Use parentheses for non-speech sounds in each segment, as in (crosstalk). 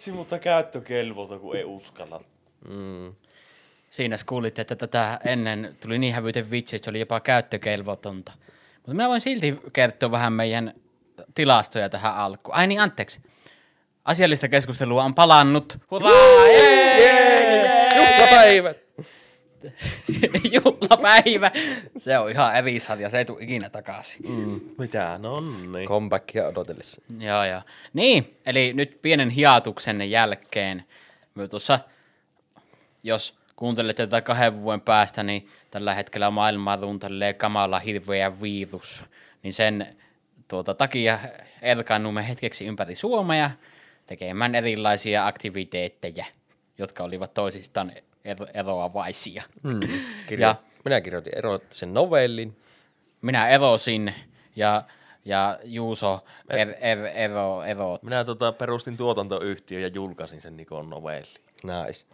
Vitsi, mutta käyttökelvota, kun ei uskalla. Mm. Siinä kuulitte, että tätä ennen tuli niin hävyten vitsi, että se oli jopa käyttökelvotonta. Mutta minä voin silti kertoa vähän meidän tilastoja tähän alkuun. Ai niin, anteeksi. Asiallista keskustelua on palannut. Hurraa! Juhlapäivät! (laughs) Juhlapäivä! Se on ihan eri sarja, se ei tule ikinä takaisin. Mm. Mitä? No niin. Comebackia odotellessa. Joo, joo. Niin, eli nyt pienen hiatuksen jälkeen, me tuossa, jos kuuntelette tätä kahden vuoden päästä, niin tällä hetkellä maailmaa runtelee kamala hirveä virus, niin sen tuota, takia erkaannumme hetkeksi ympäri Suomea tekemään erilaisia aktiviteetteja, jotka olivat toisistaan ero- eroavaisia. Mm. (laughs) Kirjo- Ja- Minä kirjoitin erottisen novellin. Minä erosin ja, ja Juuso er, er, ero, ero, Minä tota perustin tuotantoyhtiön ja julkaisin sen Nikon novelli. Nice.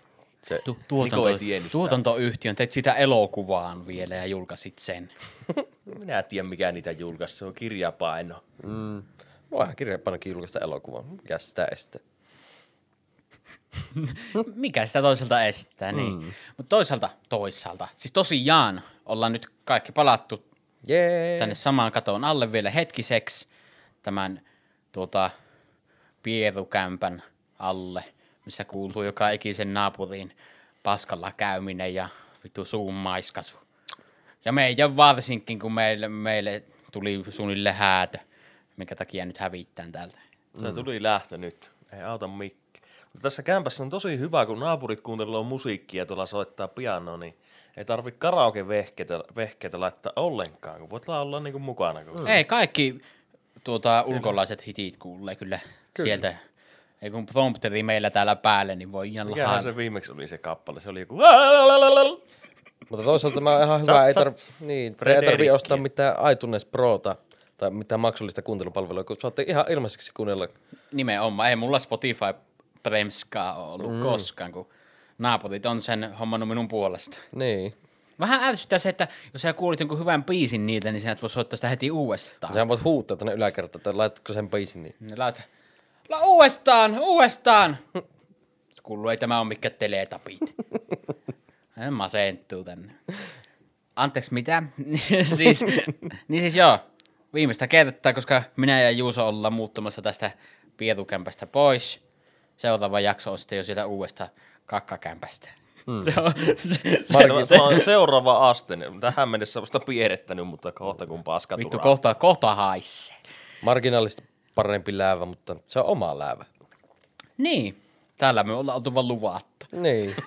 Se, tu, Niko tuotanto, ei tiennyt sitä. tuotantoyhtiön, teit sitä elokuvaan vielä ja julkaisit sen. (laughs) Minä en tiedä, mikä niitä julkaisi. Se on kirjapaino. mm, voihan kirjapanokin julkaista elokuvan. Mikä sitä estää? (laughs) Mikä sitä toisaalta estää, niin. Mm. Mutta toisaalta, toisaalta, siis tosiaan ollaan nyt kaikki palattu Jee! tänne samaan katon alle vielä hetkiseksi tämän tuota, pierukämpän alle, missä kuuluu joka ikisen naapuriin paskalla käyminen ja vittu suun maiskasu. Ja meidän varsinkin, kun meille, meille tuli suunnilleen häätö, minkä takia nyt hävittään täältä. Se tuli lähtö nyt. Ei auta mikki. Mutta tässä kämpässä on tosi hyvä, kun naapurit kuuntelee musiikkia ja tuolla soittaa pianoa, niin ei tarvi karaoke-vehkeitä vehkeitä laittaa ollenkaan, kun voit olla niinku mukana. Kun... Mm. Ei, kaikki tuota, ulkolaiset hitit kuulee kyllä, kyllä. sieltä. Ei kun prompteri meillä täällä päälle, niin voi ihan Mikähän lahaa. se viimeksi oli se kappale? Se oli joku... Mutta toisaalta mä oon ihan hyvä, ei, tarvi, niin, ei tarvi ostaa mitään iTunes Prota tai mitään maksullista kuuntelupalvelua, kun saatte ihan ilmaiseksi kuunnella. Nimenomaan, ei mulla Spotify Premskaa ole ollut mm. koskaan, kun naapurit on sen hommannut minun puolesta. Niin. Vähän ärsyttää se, että jos sä kuulit jonkun hyvän biisin niiltä, niin sinä et voi soittaa sitä heti uudestaan. Sehän voit huuttaa tänne yläkertaan, että laitatko sen biisin niin. Ne laita, la uudestaan, uudestaan! Kuuluu, ei tämä ole mikään teletapit. (laughs) En masentuu tänne. Anteeksi, mitä? (laughs) siis, niin siis joo, viimeistä kertaa, koska minä ja Juuso ollaan muuttamassa tästä pierukämpästä pois. Seuraava jakso on sitten jo sieltä uudesta kakkakämpästä. Mm. Se on, se, se, Marki, se, se on seuraava aste. Tähän mennessä vasta pierettänyt, mutta kohta kun paska vittu, turaa. kohta, kohta haisee. Marginaalista parempi läävä, mutta se on oma läävä. Niin, täällä me ollaan oltu vaan luvatta. Niin. (laughs)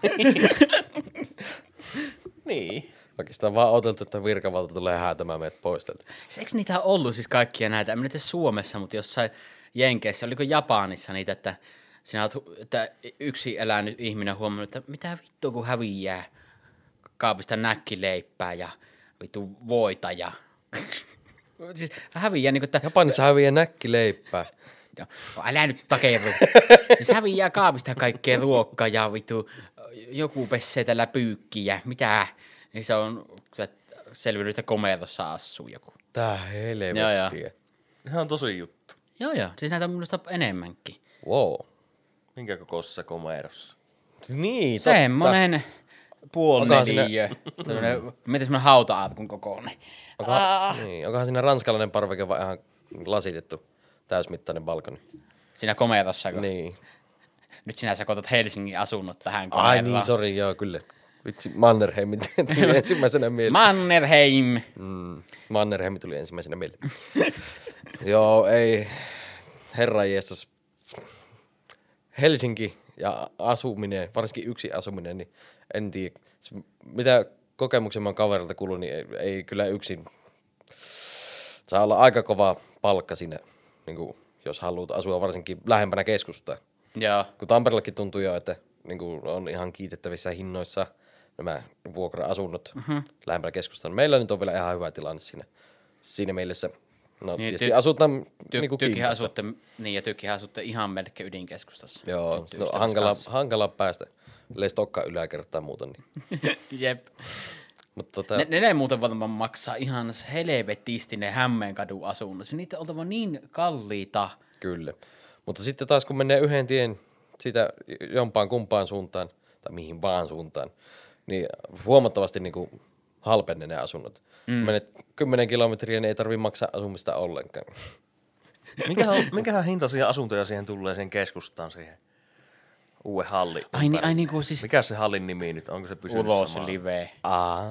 Niin. Oikeastaan vaan odoteltu, että virkavalta tulee häätämään meidät pois täältä. Siis Eikö niitä ollut siis kaikkia näitä, en tiedä Suomessa, mutta jossain Jenkeissä, oliko Japanissa niitä, että sinä olet, että yksi elänyt ihminen on huomannut, että mitä vittua kun häviää kaapista näkkileipää ja vittu voita ja (laughs) siis häviää niin kuin, että Japanissa häviää näkkileippää. Joo. No, älä nyt takeru. Niin se häviää kaapista kaikkea ruokkaa ja vittu joku pessee tällä pyykkiä. Mitä? Niin se on se selvinnyt, että komerossa asuu joku. Tää Joo, helvettiä. Ihan tosi juttu. Joo, joo. Siis näitä on minusta enemmänkin. Wow. Minkä kokoisessa komerossa? Niin, totta. Semmonen puoli Onkohan siinä- neliö. Tämmönen, mietin semmonen hauta-arkun kokoinen. Onkohan, niin, onkohan siinä ranskalainen parveke vai ihan lasitettu täysmittainen balkoni? Siinä komerossa, kun Niin. nyt sinä sekoitat Helsingin asunnot tähän Ai komeroon. niin, sori, joo, kyllä. Vitsi, Mannerheim tuli (laughs) ensimmäisenä mieleen. Mannerheim. Mm, Mannerheim tuli ensimmäisenä mieleen. (laughs) joo, ei. Herra jestas. Helsinki ja asuminen, varsinkin yksi asuminen, niin en tiedä. Se, Mitä kokemuksen mä kaverilta kuullut, niin ei, ei kyllä yksin. Saa olla aika kova palkka siinä, niin kuin, jos haluat asua varsinkin lähempänä keskustaa. Joo. Kun Tampereellakin tuntuu jo, että niin kuin on ihan kiitettävissä hinnoissa nämä vuokra-asunnot mm-hmm. lähempänä keskustaa. Meillä nyt on vielä ihan hyvä tilanne siinä, siinä mielessä. No Niin, niin, tietysti ty- asutaan Ty- niin kuin tykihän asutte, niin ja tykihän asutte ihan melkein ydinkeskustassa. Joo, Nyt no, hankala, kanssa. hankala päästä. Ellei stokkaa yläkertaa muuta. Niin. (laughs) Jep. Mutta tota, Ne, ne, ne muuten varmaan maksaa ihan helvetisti ne Hämeenkadun asunnot. Niitä on oltava niin kalliita. Kyllä. Mutta sitten taas kun menee yhden tien siitä jompaan kumpaan suuntaan, tai mihin vaan suuntaan, niin huomattavasti niin kuin halpenne ne asunnot. Mm. Menet 10 kilometriä, niin ei tarvi maksaa asumista ollenkaan. Minkähän, (laughs) minkähän hintaisia asuntoja siihen tulee siihen keskustaan siihen uuden hallin Ai, niin, ympärille? ai niin kuin siis Mikä se hallin nimi nyt? Onko se pysynyt ulos sama? live. Aa,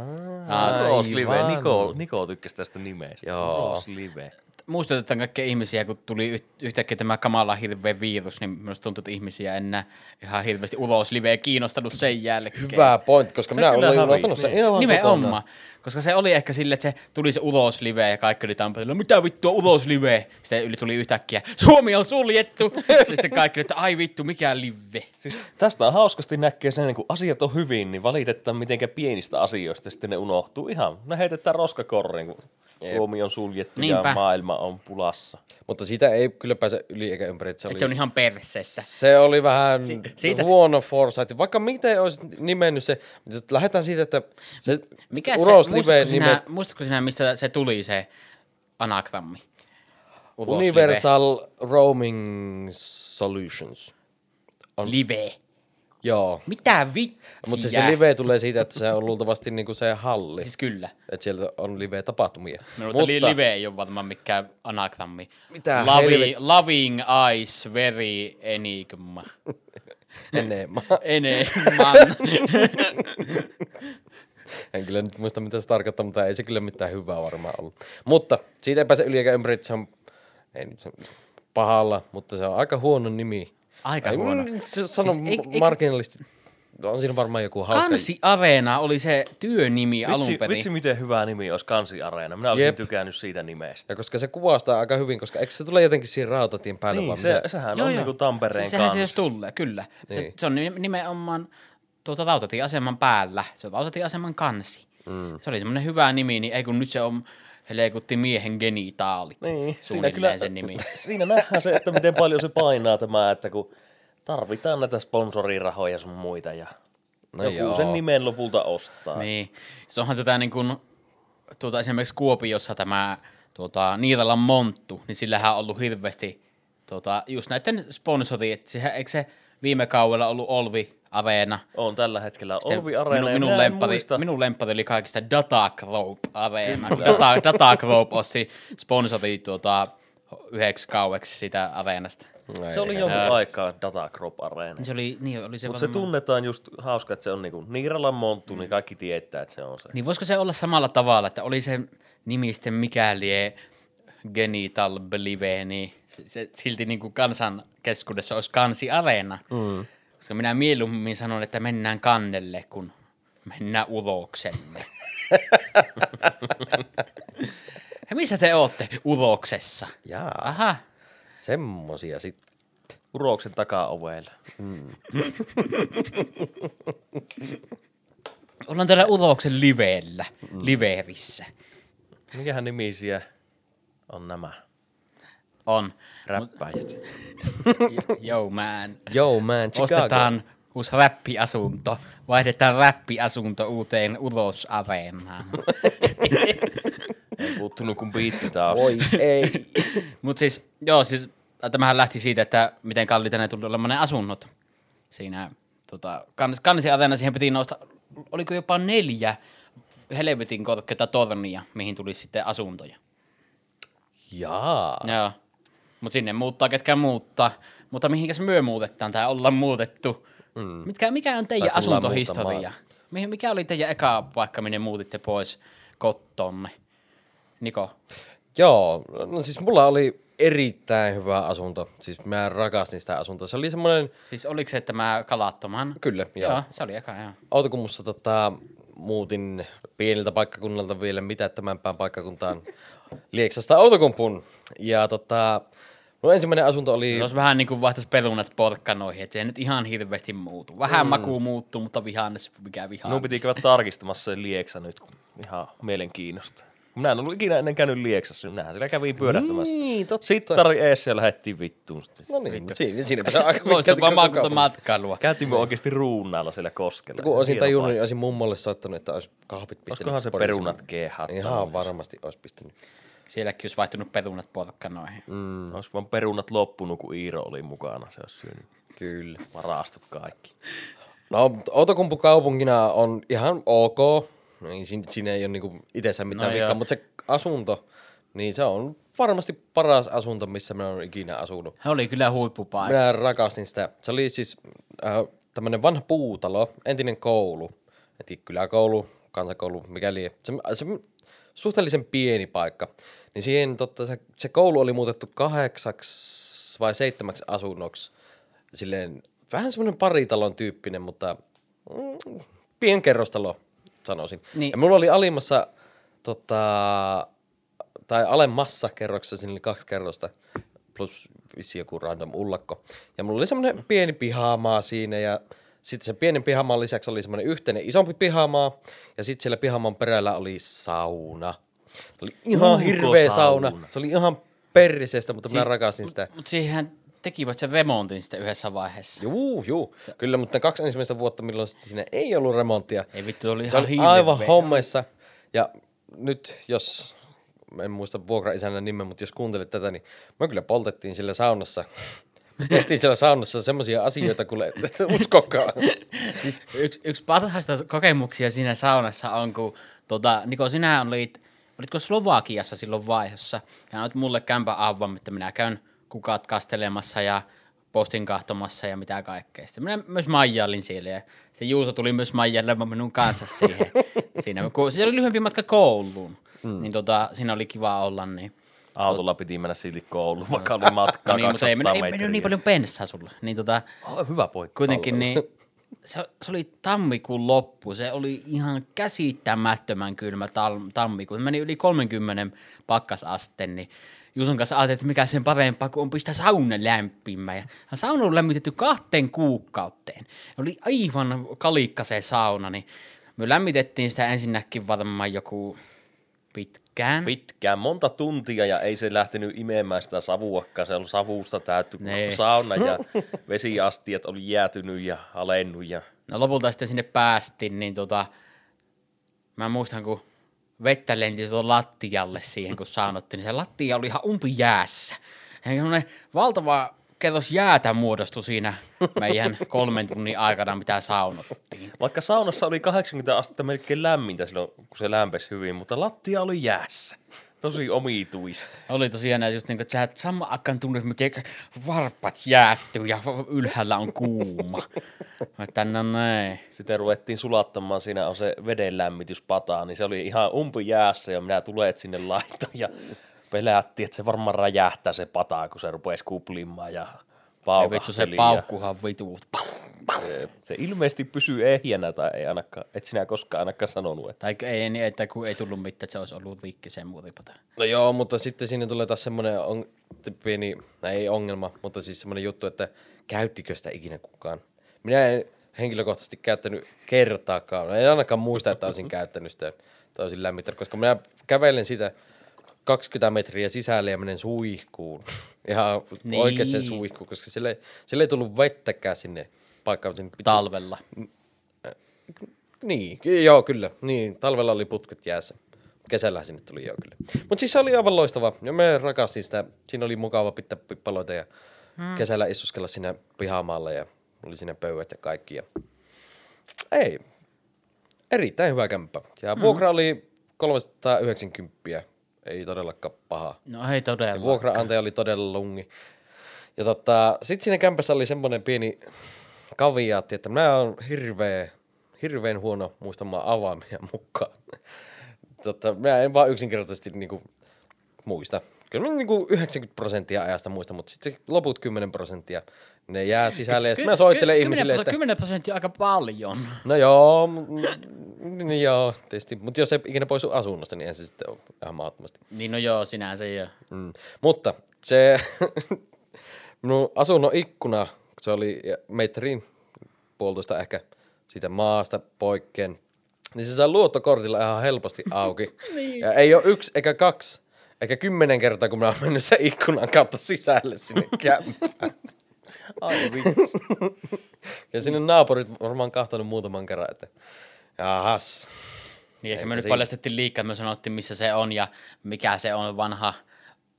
Ulos Live. Niko, Niko tykkäsi tästä nimestä. Joo. Ulos Live. Muistutetaan kaikkia ihmisiä, kun tuli yht- yhtäkkiä tämä kamala hirveä virus, niin minusta tuntuu, että ihmisiä enää ihan hirveästi ulos liveä kiinnostunut sen jälkeen. Hyvä point, koska Se minä olin hävisi, unohtanut sen niin. ihan Nimenomaan. kokonaan. Koska se oli ehkä sille, että se tuli se ulos live ja kaikki oli Tampereella, mitä vittua ulos live? Sitten yli tuli yhtäkkiä, Suomi on suljettu. Sitten kaikki, että ai vittu, mikä live? Siis tästä on hauskasti näkee sen, kun asiat on hyvin, niin valitetaan mitenkä pienistä asioista sitten ne unohtuu ihan. Ne heitetään roskakorriin, kun Suomi on suljettu Niinpä. ja maailma on pulassa. Mutta siitä ei kyllä pääse yli eikä ympäri. että Se, oli, Et se on ihan perseessä. se oli vähän Si- si- siitä- huono foresight. Vaikka miten olisi nimennyt se, lähdetään siitä, että se Mikä se, Uros Live sinä, muistatko sinä, mistä se tuli se anagrammi? Universal Roaming Solutions. Live. live. Joo. Mitä vitsiä? Mutta se, se live tulee siitä, että se on luultavasti niinku se halli. Siis kyllä. Että siellä on live-tapahtumia. No, mutta li- live ei ole varmaan mikään anagrammi. Mitä Lovi, helvet- loving eyes, very enigma. (laughs) enemmän. Enemmän. (laughs) En kyllä nyt muista, mitä se tarkoittaa, mutta ei se kyllä mitään hyvää varmaan ollut. Mutta siitä ei pääse yli eikä ympäri, se on, ei nyt se pahalla, mutta se on aika huono nimi. Aika Ai, huono. mm, Se sano Siis eik- marginaalisesti. On siinä varmaan joku hauska. Kansi Areena oli se työnimi alun Vitsi, perin. vitsi, miten hyvä nimi olisi Kansi Areena. Minä olisin Jep. tykännyt siitä nimestä. Ja koska se kuvastaa aika hyvin, koska eikö se tule jotenkin siihen rautatien päälle Niin, se, mitä? sehän Joo, on joo. niinku Tampereen se, sehän se kansi. jos tulee, kyllä. Se, Niin. se on ni- nimenomaan tuota rautatieaseman päällä. Se on rautatieaseman kansi. Mm. Se oli semmoinen hyvä nimi, niin ei kun nyt se on helekutti miehen genitaalit. Niin, siinä, kyllä, sen nimi. (laughs) siinä nähdään se, että miten paljon se painaa tämä, että kun tarvitaan näitä sponsorirahoja ja sun muita ja No joku joo. sen nimen lopulta ostaa. Niin. Se onhan tätä niin kuin, tuota, esimerkiksi Kuopiossa tämä tuota, Niiralan Monttu, niin sillähän on ollut hirveästi tuota, just näiden sponsori, että sehän, eikö se viime kaudella ollut Olvi Areena? On tällä hetkellä Sitten Olvi Areena. minun, ja minun, muista- lemppari oli kaikista Datagroup Areena. kun Data, Datagroup osti sponsori tuota, yhdeksi kaueksi sitä areenasta. No Se oli ei. jonkun Ää, aikaa Datagroup Areena. Se oli, niin, oli se Mutta se tunnetaan just hauska, että se on niinku Niiralan monttu, niin kaikki tietää, että se on se. Niin voisiko se olla samalla tavalla, että oli se nimi sitten mikäli genital believe, niin se, se silti niin kuin kansan keskuudessa olisi kansi areena. Mm. Koska minä mieluummin sanon, että mennään kannelle, kun mennään uloksemme. (laughs) ja missä te ootte? Uloksessa. Jaa, Aha. semmosia sit. Uroksen takaovella. (laughs) Ollaan täällä Uloksen liveellä, mm. liverissä. Mikähän nimisiä on nämä On. räppäjät? (laughs) Yo man. Yo man, Chicago. Ostetaan uusi räppiasunto. Vaihdetaan räppiasunto uuteen ulos areenaan. (laughs) Ei puuttunut kuin biitti taas. Voi ei. (laughs) Mutta siis, joo, siis tämähän lähti siitä, että miten kalliita ne tuli olemaan ne asunnot. Siinä tota, kans, kansi areena siihen piti nousta, oliko jopa neljä helvetin korkeita tornia, mihin tuli sitten asuntoja. Jaa. Joo. Mutta sinne muuttaa, ketkä muuttaa. Mutta mihinkäs myö muutetaan tai ollaan muutettu? Mm. Mitkä, mikä on teidän asuntohistoria? muuttamaan. Mikä oli teidän eka paikka, minne muutitte pois kottonne? Niko? Joo, no siis mulla oli erittäin hyvä asunto. Siis mä rakastin sitä asuntoa. Se oli semmoinen, Siis oliko se tämä kalattoman? kyllä, joo. Joo, se oli eka, joo. Outokummussa tota, muutin pieniltä paikkakunnalta vielä mitättömämpään paikkakuntaan Lieksasta Outokumpuun. Ja tota, mun ensimmäinen asunto oli... Se olisi vähän niin kuin vaihtaisi perunat porkkanoihin, että se ei nyt ihan hirveästi muutu. Vähän mm. maku muuttuu, mutta vihannes, mikä vihannes. Minun piti käydä tarkistamassa se Lieksa nyt, kun ihan mielenkiinnosta. Minä en ollut ikinä ennen käynyt Lieksassa, minähän siellä kävin pyörähtämässä. Niin, totta. Sittari ees ja lähdettiin vittuun sitten. No niin, mutta siinä, siinäpä se aika Loistavaa pitkälti koko maakunta matkailua. Käytiin me oikeasti ruunaalla siellä koskella. Kun olisin tajunnut, paikka. niin olisin mummolle soittanut, että olisi kahvit pistänyt. Olisikohan se perunat kehat? Ihan varmasti olisi pistänyt. Sielläkin olisi vaihtunut perunat porkkanoihin. Mm. Olisi vaan perunat loppunut, kun Iiro oli mukana. Se olisi syönyt Kyllä. Varastut kaikki. No, Outokumpu kaupungina on ihan ok. Siinä, ei ole niinku itsensä mitään No vikaa, mutta se asunto, niin se on varmasti paras asunto, missä mä oon ikinä asunut. He oli kyllä huippupaikka. Minä rakastin sitä. Se oli siis äh, tämmöinen vanha puutalo, entinen koulu. Tiedä, kyläkoulu, kansakoulu, mikäli. Se, se suhteellisen pieni paikka. Niin siihen totta, se, se koulu oli muutettu kahdeksaksi vai seitsemäksi asunnoksi. Silleen vähän semmoinen paritalon tyyppinen, mutta mm, pienkerrostalo sanoisin. Niin. Ja mulla oli alimmassa tota, tai alemmassa kerroksessa, siinä oli kaksi kerrosta, plus vissi joku random ullakko. Ja mulla oli semmoinen pieni pihamaa siinä ja sitten se pienen pihamaan lisäksi oli semmoinen yhteinen isompi pihamaa ja sitten siellä pihamaan perällä oli sauna. Se oli ihan hirveä sauna. Se oli ihan perrisestä, mutta siis, minä rakastin sitä. Mutta siihen tekivät sen remontin sitten yhdessä vaiheessa. Juu, juu. Kyllä, mutta kaksi ensimmäistä vuotta, milloin siinä ei ollut remonttia. Ei vittu, oli Se ihan oli aivan hommessa. Ja nyt, jos, en muista vuokraisännän nimen, mutta jos kuuntelet tätä, niin me kyllä poltettiin sillä saunassa. Tehtiin siellä saunassa semmoisia asioita, kun et uskokaan. Siis yksi, yksi parhaista kokemuksia siinä saunassa on, kun tota, Niko, sinä olit, olitko Slovakiassa silloin vaiheessa, ja annoit mulle kämpän avun, että minä käyn kukat kastelemassa ja postin kahtomassa ja mitä kaikkea. Sitten minä myös maijailin siellä ja se Juuso tuli myös maijailemaan minun kanssa siihen. siinä, kun se oli lyhyempi matka kouluun, mm. niin tota, siinä oli kiva olla. Niin. Autolla piti mennä silti kouluun, vaikka oli matkaa niin, mutta ei, 200 mennyt- ei mennyt niin paljon penssaa sulle. Niin tota, Oh, hyvä pointti. kuitenkin niin, se, se oli tammikuun loppu. Se oli ihan käsittämättömän kylmä tal- tammikuu. Se meni yli 30 pakkasaste, niin Juuson kanssa ajattelin, että mikä sen parempaa, kun on pistää sauna lämpimään. Ja sauna on lämmitetty kahteen kuukauteen. Oli aivan kalikka se sauna, niin me lämmitettiin sitä ensinnäkin varmaan joku pitkään. Pitkään, monta tuntia ja ei se lähtenyt imemään sitä savuakaan. Se oli savusta täytty Nee. sauna ja (laughs) vesiastiat oli jäätynyt ja alennut. Ja... No lopulta sitten sinne päästiin, niin tota, mä muistan, kun vettä lenti tuon lattialle siihen, kun saunottiin, niin se lattia oli ihan umpi jäässä. Ja valtava kerros jäätä muodostui siinä meidän kolmen tunnin aikana, mitä saunottiin. Vaikka saunassa oli 80 astetta melkein lämmintä silloin, kun se lämpesi hyvin, mutta lattia oli jäässä. Tosi omituista. Oli tosiaan just niin kuin, että sä et sama aikaan tunnet, miten varpat jäättyy ja ylhäällä on kuuma. Että no näin. Sitten ruvettiin sulattamaan, siinä on se veden lämmityspata, niin se oli ihan umpi jäässä ja minä tulet sinne laitoon ja pelättiin, että se varmaan räjähtää se pata, kun se rupesi kuplimaan ja Ja vittu se paukahteli. ja paukkuhan vituut. Se ilmeisesti pysyy ehjänä tai ei ainakaan, et sinä koskaan ainakaan sanonut, että Tai ei niin, että kun ei tullut mitään, että se olisi ollut rikki sen muuripata. No joo, mutta sitten siinä tulee taas semmoinen on, se pieni, no ei ongelma, mutta siis semmoinen juttu, että käyttikö sitä ikinä kukaan. Minä en henkilökohtaisesti käyttänyt kertaakaan. En ainakaan muista, että olisin käyttänyt sitä, tai olisin lämmittänyt, koska minä kävelen sitä 20 metriä sisälle ja menen suihkuun. (laughs) Ihan Niin. oikeaan suihkuun, koska sille, sille ei tullut vettäkään sinne paikkaan. Sinne piti- Talvella. niin, joo kyllä. Niin, talvella oli putket jäässä. Kesällä sinne tuli joo kyllä. Mutta siis se oli aivan loistava. Ja me rakastin sitä. Siinä oli mukava pitää pippaloita ja hmm. kesällä istuskella siinä pihamaalla ja oli siinä pöydät ja kaikki. Ja... Ei, erittäin hyvä kämppä. Ja vuokra oli 390. Ei todellakaan paha. No ei todella. Ja vuokraantaja oli todella lungi. Ja tota, sit siinä kämpässä oli semmoinen pieni kaviaatti, että minä olen hirveä, hirveän huono muistamaan avaimia mukaan. Tota, minä en vaan yksinkertaisesti niinku muista. Kyllä mä niinku 90 prosenttia ajasta muista, mutta sitten loput 10 prosenttia, ne jää sisälle. Ja sit mä soittelen Ky- ihmisille, 10 että 10 prosenttia aika paljon. no joo, mm, niin joo, tietysti. Mutta jos ei ikinä poistu asunnosta, niin se sitten ole ihan mahdottomasti. Niin no joo, sinänsä jo. Mm. Mutta se (laughs) minun asunnon ikkuna, se oli metrin puolitoista ehkä siitä maasta poikkeen, niin se saa luottokortilla ihan helposti auki. (laughs) Niin. Ja ei ole yksi eikä kaksi, eikä kymmenen kertaa, kun mä oon mennyt sen ikkunan kautta sisälle sinne (laughs) kämppään. ai vitsi. Ja sinne naapurit varmaan kahtanut muutaman kerran, että jahas. Niin ehkä me nyt paljastettiin liikaa, me sanottiin missä se on ja mikä se on vanha.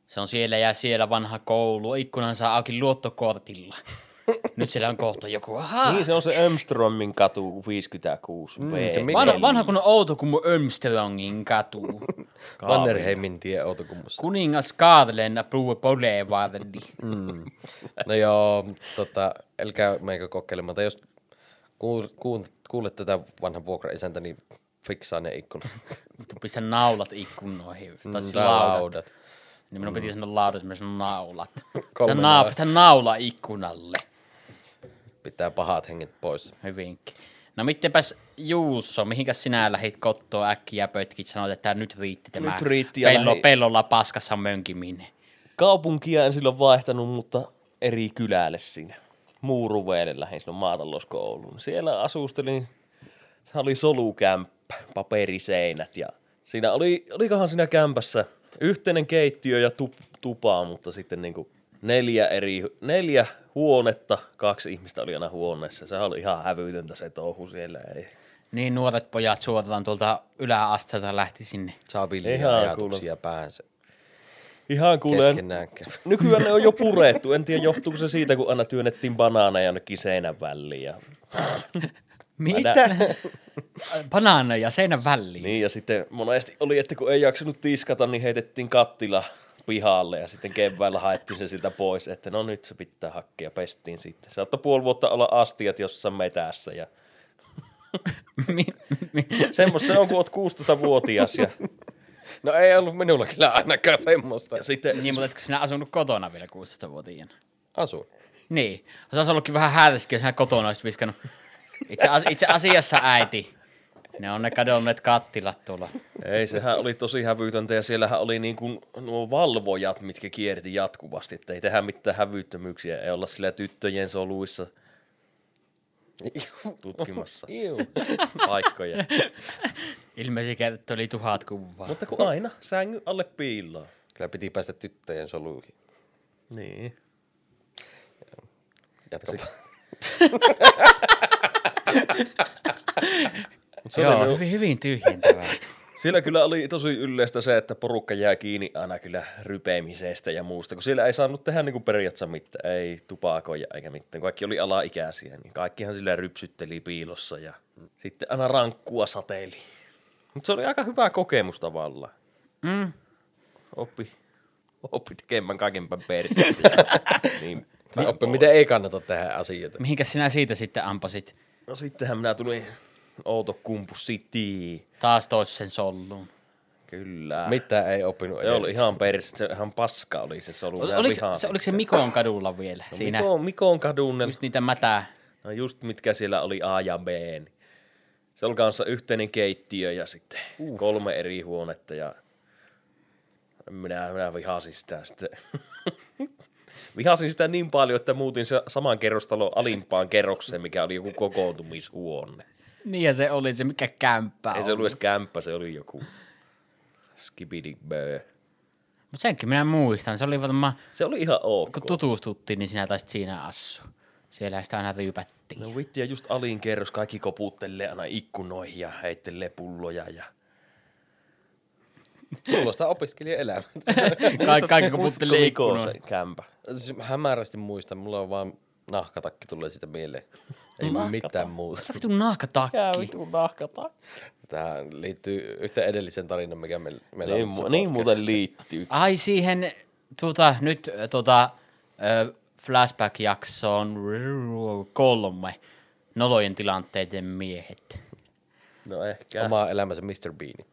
Se on siellä ja siellä vanha koulu. Ikkunan saa auki luottokortilla. Nyt siellä on kohta joku. Ahaa. Niin se on se Ömströmin katu 56 mm, Vanha, vanha kun on Outokummu Ömstelongin katu. (laughs) Mannerheimin tie Outokummussa. Kuningas Kaadelen Blue Boulevardin. No joo, tota, älkää meikö kokeilemaan. Tai jos kuul, kuul, kuulet tätä vanhan vuokraisäntä, niin fiksaa ne ikkunat. Vittu pistä naulat ikkunoihin. Tai siis tai laudat. laudat. Niin minun piti sanoa laudat, minä sanon naulat. (laughs) Kolme Pistä, naa, naula. pistä naula ikkunalle. Pitää pahat henget pois. Hyvinkin. No mittenpäs Juuso, mihinkäs sinä lähit kottoa äkkiä pötkit, sanoit, että nyt riitti tämä Nyt riitti ja pello, lähi- pellolla paskassa mönkiminen. Kaupunkia en silloin vaihtanut, mutta eri kylälle siinä. Muuruveelle lähdin silloin maatalouskouluun. Siellä asustelin, se oli solukämppä, paperiseinät ja siinä oli, olikohan siinä kämpässä yhteinen keittiö ja tup, tupa, mutta sitten niinku neljä eri, neljä huonetta, kaksi ihmistä oli aina huoneessa. Se oli ihan hävytöntä se touhu siellä. Ei. Niin nuoret pojat suotetaan tuolta yläasteelta lähti sinne. Saa villiä Ihan ajatuksia päänsä. Ihan käy. (laughs) Nykyään ne on jo purettu. En tiedä, johtuuko se siitä, kun aina työnnettiin banaaneja jonnekin seinän väliin. Ja, (laughs) Mitä? (laughs) Banaaneja seinän väliin. niin, ja sitten monesti oli, että kun ei jaksanut tiskata, niin heitettiin kattila pihalle ja sitten keväällä haettiin se siltä pois, että no nyt se pitää hakea ja pestiin sitten. Saattoi puoli vuotta olla astiat jossain metässä ja (laughs) semmoista se on, kun oot 16-vuotias ja, No ei ollut minulla kyllä ainakaan semmoista. ja sitten niin, mutta etkö sinä asunut kotona vielä 16-vuotiaana? Asun. Niin. Se olisi ollutkin vähän häältäisikin, jos hän kotona olisi viskannut. Itse, as, itse asiassa äiti. Ne on ne kadonneet kattilat tuolla. Ei, sehän oli tosi hävytöntä ja siellähän oli niin kuin nuo valvojat, mitkä kierti jatkuvasti, että ei tehdä mitään hävyttömyyksiä, ei olla sillä tyttöjen soluissa tutkimassa paikkoja. Ilmeisesti käytetty oli tuhat kuvaa. Mutta kun aina sängyn alle piiloon. Kyllä piti päästä tyttöjen soluihin. Niin. Jatka. (laughs) Se Joo, oli, hyvin, hyvin tyhjentävää. (laughs) siellä kyllä oli tosi yleistä se, että porukka jää kiinni aina kyllä rypeimisestä ja muusta, kun siellä ei saanut tehdä niin kuin periaatteessa mitään, ei tupakoja eikä mitään. Kaikki oli alaikäisiä, niin kaikkihan sillä rypsytteli piilossa ja sitten aina rankkua sateeli. Mutta se oli aika hyvä kokemus tavallaan. Mm. Oppi, oppi tekemään kaikenpäin persettä. (laughs) niin, Tai oppi, miten ei kannata tehdä asioita. Mihinkäs sinä siitä sitten ampasit no sittenhän minä tulin Outokumpu City. taas toisen solluun? Kyllä. Mitä ei oppinut Se oli ihan perse, se ihan paska oli se solu. Ol, oliko, se, oliko se. Mikon kadulla vielä? No siinä Mikon, Mikon kadun, just niitä mätää. no just mitkä siellä oli A ja B. Niin. Se oli kanssa yhteinen keittiö ja sitten uh. kolme eri huonetta ja minä, minä vihasin sitä sitten. (laughs) vihasin sitä niin paljon, että muutin se saman kerrostalon alimpaan kerrokseen, mikä oli joku kokoontumishuone. Niin ja se oli se, mikä kämppä Ei se ollut edes kämppä, se oli joku skibidi bö. Mutta senkin minä muistan. Se oli varmaan, Se oli ihan ok. kun tutustuttiin, niin sinä taisit siinä assu. Siellä sitä aina ryypättiin. No vittiä, just alin kerros, kaikki koputtelee aina ikkunoihin ja heittelee pulloja ja Kuulostaa opiskelijan elämä. (laughs) Ka- kaikki Miko ikkunoihin. se kämpä? Siis hämärästi muistan, mulla on vaan nahkatakki tulee siitä mieleen. Ei mitään muuta. Mitä vitun nahkatakki? vitun nahkata. Tähän liittyy yhtä edellisen tarinan, mikä meillä, meillä Niin, on mu- niin muuten liittyy. Ai siihen, tuota, nyt äh, tuota, ö, flashback-jaksoon kolme. Nolojen tilanteiden miehet. No ehkä. Oma elämänsä Mr. Bean.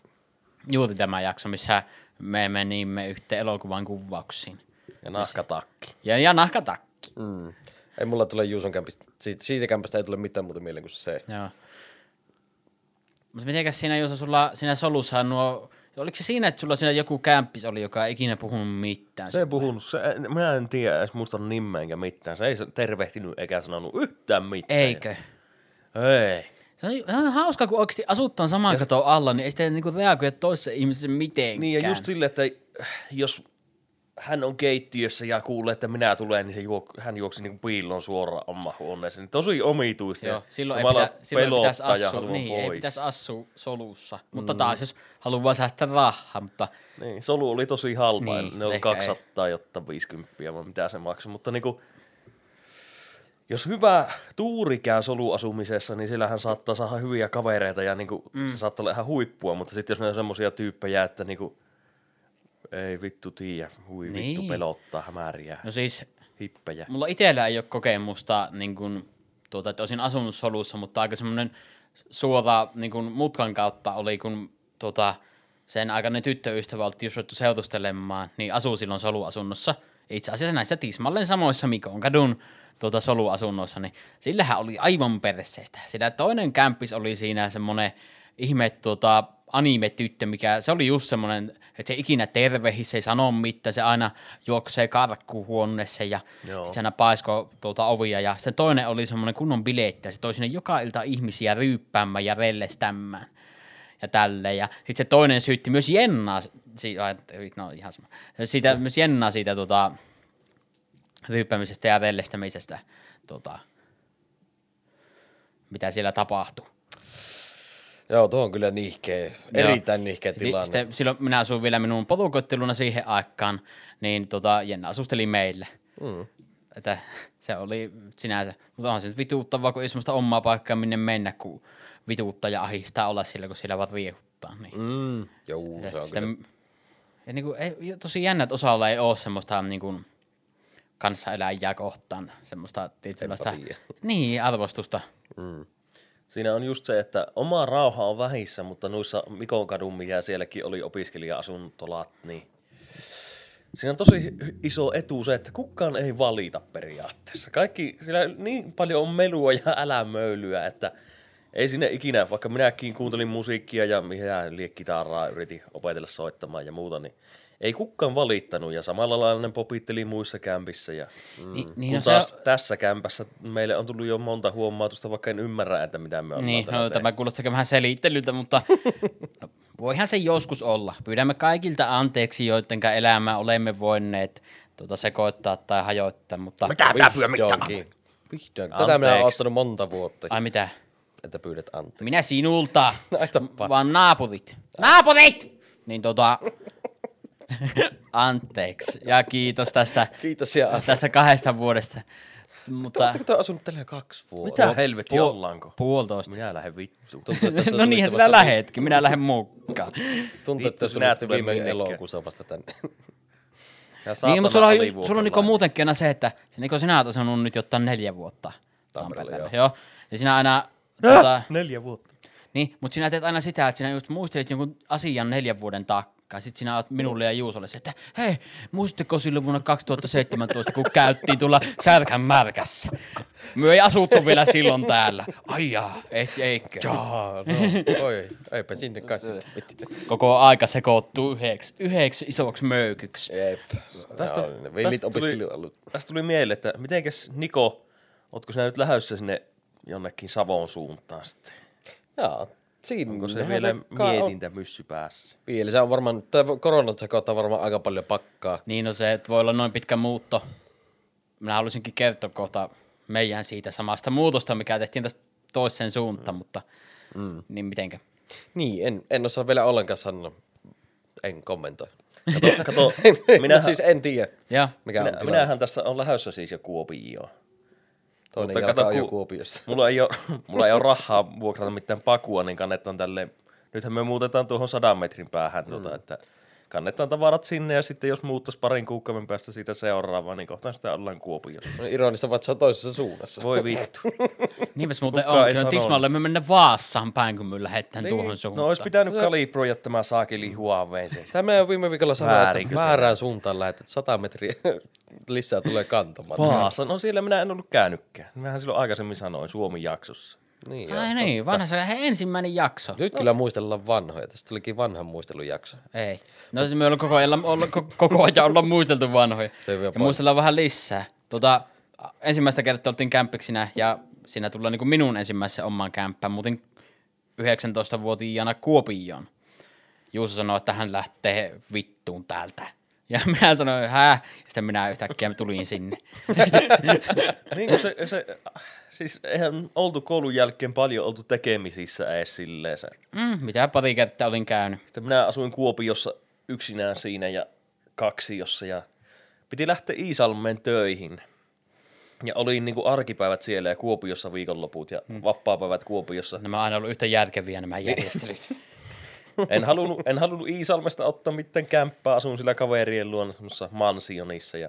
Juuri tämä jakso, missä me menimme yhteen elokuvan kuvauksiin. Ja nahkatakki. Ja, ja nahkatakki. Mm. Ei mulla tule Juuson kämpistä, siitä, siitä kämpästä ei tule mitään muuta mieleen kuin se. Joo. Mutta mitenkäs siinä, jos sulla siinä solussa nuo, oliko se siinä, että sulla siinä joku kämppis oli, joka ei ikinä puhunut mitään? Se ei puhunut, se, minä en tiedä edes muista nimeä enkä mitään. Se ei tervehtinyt eikä sanonut yhtään mitään. Eikö? Ei. Se on, se on hauska, kun oikeasti asutaan saman katon alla, niin ei sitten niinku reagoi toisen ihmisen mitenkään. Niin ja just silleen, että jos hän on keittiössä ja kuulee, että minä tulen, niin se juok, hän juoksi niin piiloon suoraan oma huoneeseen. Tosi omituista. Joo, silloin ei, pitä, silloin ei pitäisi asua, niin, ei pois. pitäisi asua solussa. Mutta taas, jos haluaa säästää rahaa, mutta Niin, solu oli tosi halpa. Niin, ne oli ehkä 200 jotta 50 vai mitä se maksoi. Mutta niinku, jos hyvä tuuri käy soluasumisessa, niin sillähän saattaa saada hyviä kavereita ja niin kuin, mm. se saattaa olla ihan huippua, mutta sitten jos ne on semmoisia tyyppejä, että niin kuin, ei vittu tiedä, hui niin. vittu pelottaa hämäriä, No siis, hippejä. mulla itsellä ei ole kokemusta, niin kun, tuota, että olisin asunut solussa, mutta aika semmoinen suora niin kun mutkan kautta oli, kun tuota, sen aikainen tyttöystävä oltiin ruvettu seutustelemaan, niin asuu silloin soluasunnossa. Itse asiassa näissä tismalleen samoissa Mikon kadun tuota, soluasunnoissa, niin sillähän oli aivan perseestä. Sillä toinen kämppis oli siinä semmoinen ihme tuota, anime-tyttö, mikä se oli just semmoinen, että se ikinä tervehi, se ei sano mitään, se aina juoksee karkkuun huoneessa ja Joo. se aina paisko tuota ovia. Ja sitten toinen oli semmoinen kunnon biletti ja se toi sinne joka ilta ihmisiä ryyppäämään ja rellestämään ja tälleen. Ja sitten se toinen syytti myös Jennaa, no ihan sama, siitä, myös Jennaa siitä tuota, ryyppäämisestä ja rellestämisestä, tuota, mitä siellä tapahtui. Joo, tuo on kyllä nihkeä, erittäin nihkeä tilanne. Sitten, silloin minä asuin vielä minun potukotteluna siihen aikaan, niin tota, Jenna asusteli meille. Mm. Että se oli sinänsä, mutta on se nyt vituuttavaa, kun ei semmoista omaa paikkaa minne mennä, kun vituuttaa ja ahistaa olla sillä, kun sillä vaan riehuttaa. Niin. Mm. Joo, se on Sitä, kyllä. ja niin kuin, ei, tosi jännä, että osalla ei ole semmoista niin kuin, kanssaeläjää kohtaan semmoista tietynlaista niin, arvostusta. Mm. Siinä on just se, että oma rauha on vähissä, mutta noissa Mikon kadun, mikä sielläkin oli opiskelija-asuntolat, niin siinä on tosi iso etu se, että kukaan ei valita periaatteessa. Kaikki, siellä niin paljon on melua ja älämöylyä, että ei sinne ikinä, vaikka minäkin kuuntelin musiikkia ja minä liekkitaraa yritin opetella soittamaan ja muuta, niin ei kukaan valittanut ja samalla lailla ne popitteli muissa kämpissä. Ja, mm. Ni, Niin kun no, se taas on- tässä kämpässä meille on tullut jo monta huomautusta, vaikka en ymmärrä, että mitä me ollaan Niin, no, tämä kuulostaa vähän selittelyltä, mutta (laughs) no, voihan se joskus olla. Pyydämme kaikilta anteeksi, joidenka elämää olemme voineet tuota, sekoittaa tai hajoittaa, mutta... Mitä minä pyydän. Vihdoinkin. Tätä minä olen ottanut monta vuotta, Ai mitä? että pyydät anteeksi. Minä sinulta, (laughs) vaan naapurit. Naapurit! Niin tota... (laughs) anteeksi ja kiitos tästä, Kiitos ja tästä kahdesta vuodesta. Mutta Oletteko te asunut tällä kaksi vuotta? Mitä helvetti puol- ollaanko? puolitoista. Minä lähden vittuun. Tuntuu, että (laughs) no niinhän vasta sinä lähetkin, minä lähden mukaan. Tuntuu, että Vittu, te sinä tulitte tulee viime elokuussa vasta tänne. Niin, mutta sulla on, sulla on niinku muutenkin aina se, että se niinku sinä oot asunut nyt jotain neljä vuotta Tampereella, Tampereella. Joo. Ja sinä aina... Tota, Neljä vuotta. niin, mutta sinä teet aina sitä, että sinä just muistelet jonkun asian neljän vuoden takaa. Sitten sinä oot minulle ja Juusolle se, että hei, muistatteko silloin vuonna 2017, kun käyttiin tulla särkän märkässä? Me ei asuttu vielä silloin täällä. Ai jaa, ei, eikö? Jaa, no, oi, eipä sinne kai mitään. Koko aika sekoittuu yhdeksi, yhdeksi isoksi möykyksi. Jep. Tästä- villit tästä tuli- Tästä tuli mieleen, että mitenkäs Niko, ootko sinä nyt lähdössä sinne jonnekin Savon suuntaan sitten? Joo, siinä Onko se vielä on. mietintä myssy päässä? Vielä se on varmaan, tämä korona sekoittaa varmaan aika paljon pakkaa. Niin on se, että voi olla noin pitkä muutto. Minä haluaisinkin kertoa kohta meidän siitä samasta muutosta, mikä tehtiin tästä toiseen suuntaan, mm. mutta mm. niin mitenkä. Niin, en, en osaa vielä ollenkaan sanoa. En kommentoi. Kato, kato Minä (laughs) minähän, siis en tiedä, Ja mikä on minä, tilanne. minähän tässä on lähdössä siis jo Kuopioon. Toinen mutta kato, on jo ku- Kuopiossa. Mulla ei, ole, (laughs) mulla ei ole rahaa vuokrata mitään pakua, niin kannetaan tälle. Nythän me muutetaan tuohon sadan metrin päähän, mm. tuota, että kannetaan tavarat sinne ja sitten jos muuttaisi parin kuukauden päästä siitä seuraavaan, niin kohtaan sitä ollaan Kuopiossa. No, ironista, vaan se on toisessa suunnassa. Voi vittu. (laughs) niinpäs muuten Kukaan on, sanonut. Tismalle me mennä Vaassaan päin, kun me lähdetään niin. tuohon suuntaan. No olisi pitänyt kalibroida tämä saakeli Huawei se. Sitä me viime viikolla sanoin, että se väärään suuntaan lähdet, että 100 metriä (laughs) lisää tulee kantamaan. Vaasa, no siellä minä en ollut käynytkään. Mähän silloin aikaisemmin sanoin Suomi jaksossa. Niin, Ai niin, totta. vanha se ensimmäinen jakso. Nyt kyllä muistellaan vanhoja. Tästä tulikin vanhan muistelujakso. Ei. No me ollaan koko ajan, olla, ko- koko ajan ollaan muisteltu vanhoja. Se ja paljon. muistellaan vähän lisää. Tota, ensimmäistä kertaa oltiin kämppiksinä ja siinä tullaan niin minun ensimmäisen omaan kämppään. Muutin 19-vuotiaana Kuopioon. Juuso sanoi, että hän lähtee vittuun täältä. Ja (laughs) minä sanoin, hää? Sitten minä yhtäkkiä tulin sinne. (laughs) niin kuin se, se, siis eihän oltu koulun jälkeen paljon oltu tekemisissä edes silleen se. Mm, mitä pari kertaa olin käynyt. Sitten minä asuin Kuopiossa yksinään siinä ja kaksiossa ja piti lähteä Iisalmeen töihin. Ja olin niin kuin arkipäivät siellä ja Kuopiossa viikonloput ja Hmm. vapaapäivät Kuopiossa. Nämä on aina ollut yhtä järkeviä nämä järjestelyt. (laughs) En halunnut, en halunnut Iisalmesta ottaa mitään kämppää, asun sillä kaverien luona semmoisessa mansionissa ja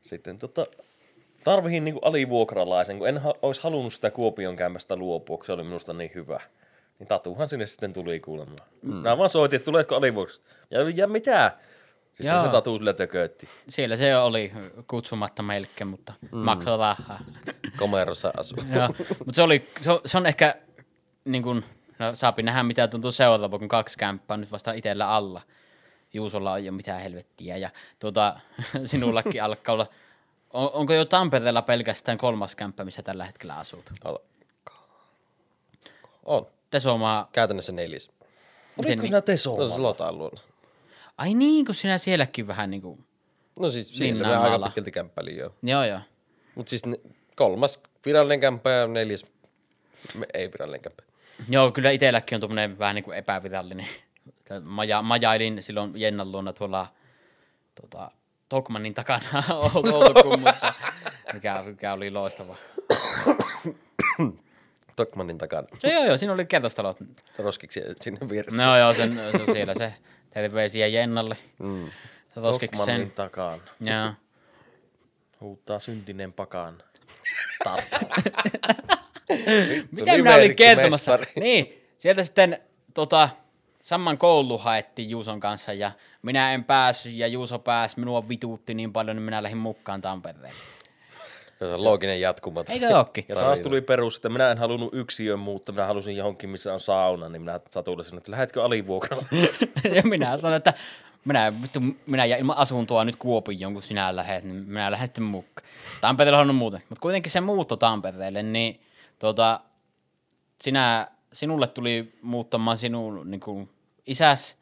sitten tota, tarvihin niin alivuokralaisen, kun en ha- olisi halunnut sitä Kuopion kämpästä luopua, kun se oli minusta niin hyvä. Niin Tatuhan sinne sitten tuli kuulemma. Mm. Mä vaan soitin, että tuletko alivuokrasta. Ja, ja mitä? Sitten Joo. se Tatu sillä tökötti. Siellä se oli kutsumatta melkein, mutta mm. maksoi rahaa. Komerossa asuu. Joo, mutta se, oli, se, on, se on ehkä, niin kuin, no saapi nähdä mitä tuntuu seuraava, kun kaksi kämppää on nyt vasta itsellä alla. Juusolla on jo mitään helvettiä ja tuota, (laughs) sinullakin alkaa olla. On, onko jo Tampereella pelkästään kolmas kämppä, missä tällä hetkellä asut? On. Tesomaa, Käytännössä neljäs. miten Oliko niin? sinä Teso? No se Lotaan luona. Ai niin, kun sinä sielläkin vähän niin kuin, No siis siinä menee aika pitkälti kämppäli joo. joo joo. Mut siis kolmas virallinen kämppä ja neljäs ei virallinen kämppä. Joo, kyllä itselläkin on tuommoinen vähän niin kuin epävirallinen. Maja, majailin silloin Jennan luona tuolla tota, Tokmannin takana (laughs) Outokummussa, mikä, mikä oli loistava. Tokmannin takana. Se joo, joo, siinä oli kerrostalot. Roskiksi sinne vieressä. No joo, sen, se on siellä se. Terveisiä Jennalle. Mm. Roskiksi Tokmannin sen. takana. Joo. Huutaa syntinen pakan. (laughs) Tarttu. Mitä minä olin kertomassa? Niin, sieltä sitten tota, saman koulu haettiin Juuson kanssa ja minä en päässyt ja Juuso pääsi. Minua vituutti niin paljon, niin minä lähdin mukaan Tampereen. Se on looginen jatkuma. Eikö ookin? Ja taas tuli perus, että minä en halunnut yksiön muuttaa, minä halusin johonkin, missä on sauna, niin minä Satulle sanoin, että lähetkö alivuokralla? (laughs) ja minä sanoin, että minä, vittu, minä ja ilman asuntoa nyt Kuopioon, kun sinä lähdet, niin minä lähden sitten mukaan. Tampereella on muuten. Mutta kuitenkin se muutto Tampereelle, niin tota, sinä, sinulle tuli muuttamaan sinun niin kuin, isäs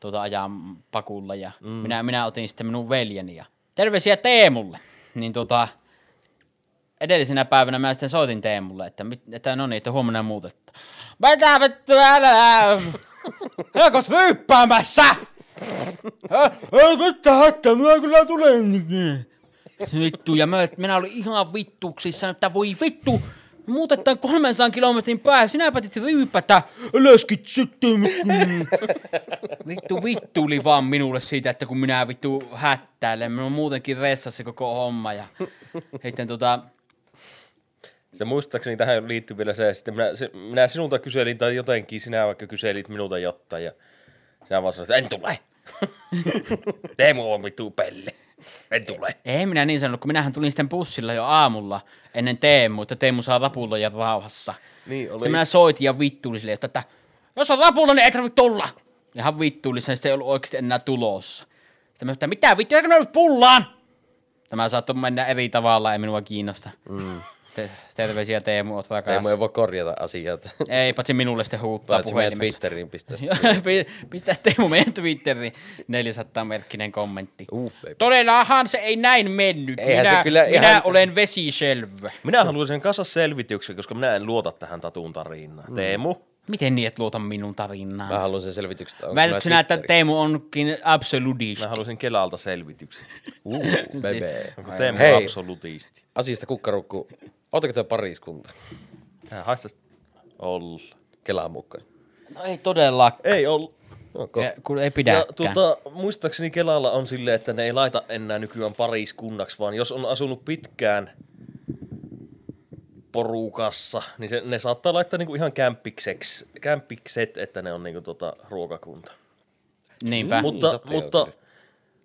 tota, ajan pakulla ja mm. minä, minä otin sitten minun veljeni ja terveisiä Teemulle. Niin tota, edellisenä päivänä mä sitten soitin Teemulle, että, mit- että no niin, että huomenna muutetta. Mitä vittu älä! Oletko ryyppäämässä? Ei mitään hätää, minä kyllä tulen. Vittu, ja mä, minä olin ihan vittuksissa, että voi vittu, muutetaan 300 kilometrin päähän, sinä päätit ryypätä, äläskit sitten. (laughs) vittu, vittu oli vaan minulle siitä, että kun minä vittu hättäilen, minä on muutenkin ressassa koko homma, ja sitten tota, Sitten muistaakseni tähän liittyy vielä se, sitten minä, se, minä sinulta kyselin tai jotenkin, sinä vaikka kyselit minulta jotain ja sinä vaan sanoit, että en tule. (laughs) Teemu on vittu pelle. En tule. Ei minä niin sanonut, kun minähän tulin sitten bussilla jo aamulla ennen Teemu, että Teemu saa rapuloja rauhassa. Niin oli. Sitten minä soitin ja vittuulin sille, että, että jos on rapulla, niin ei tarvitse tulla. Ja hän vittuuli sen, ei ollut oikeasti enää tulossa. Sitten mä että mitä vittu, eikö ne nyt pullaan? Tämä saattoi mennä eri tavalla, ei minua kiinnosta. Mm. Te, terveisiä Teemu, oot rakas. Teemu ei voi korjata asioita. Ei, paitsi minulle sitten huuttaa Paitsi meidän puhelimessa. Twitteriin pistää Pistää Teemu meidän Twitteriin 400-merkkinen kommentti. Uh, baby. Todellahan se ei näin mennyt. Eihän se minä, kyllä minä ihan- olen vesiselvä. Minä haluaisin kanssa selvityksen, koska minä en luota tähän Tatun tarinaan. Teemu, Miten niin, et luota minun tarinaan? Mä haluan sen selvityksen. sinä, että? Teemu onkin absolutist? minä haluaisin Kelalta selvityksen. Uh. (laughs) Onko Teemu Hei. absolutisti? Asiasta kukkarukku. Oletteko te pariskunta? Tää haistas olla. Kelaan mukaan. No ei todellakaan. Ei ollut. Onko? Ja, kun ei Ja, pidäkään. tuota, muistaakseni Kelalla on silleen, että ne ei laita enää nykyään pariskunnaksi, vaan jos on asunut pitkään porukassa, niin se, ne saattaa laittaa niinku ihan kämppikseksi, kämppikset, että ne on niinku tota ruokakunta. Niinpä. mutta joo, mutta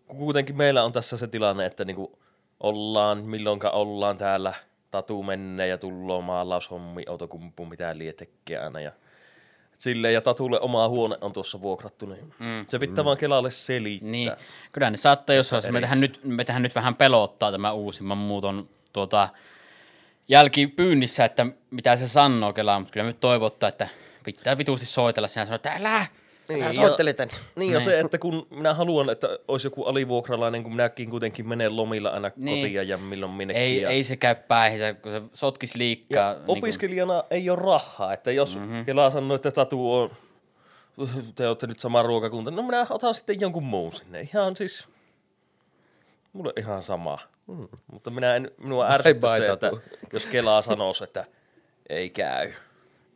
kuitenkin meillä on tässä se tilanne, että niinku ollaan, milloinka ollaan täällä, tatu menee ja tulloo maalaushommi, autokumpu, mitä lie tekee aina ja silleen, ja Tatulle oma huone on tuossa vuokrattu, niin mm. se pitää mm. vaan Kelalle selittää. Niin, kyllä ne saattaa jossain vaiheessa. Metähän nyt, metähän nyt vähän pelottaa tämä uusimman muuton tuota, jälkipyynnissä, että mitä se sanoo Kelaa, mutta kyllä me toivottaa, että pitää vitusti soitella. Sinä sanoo, että älä, Niin, älä ja- soittele tän. Niin ja se, että kun minä haluan, että olisi joku alivuokralainen, kun minäkin kuitenkin menen lomilla aina Niin. niin. kotiin ja milloin minnekin. Ei, ja, ei se käy päihinsä, kun se sotkis liikkaa. ja opiskelijana ei ole rahaa, että jos mm-hmm. Kela sanoo, että Tatu on, te olette nyt sama ruokakunta, no minä otan sitten jonkun muun sinne. Ihan siis, mulle ihan sama. Mm. Mutta minä en, minua ärsyttää se, että jos Kelaa sanoisi, että ei käy.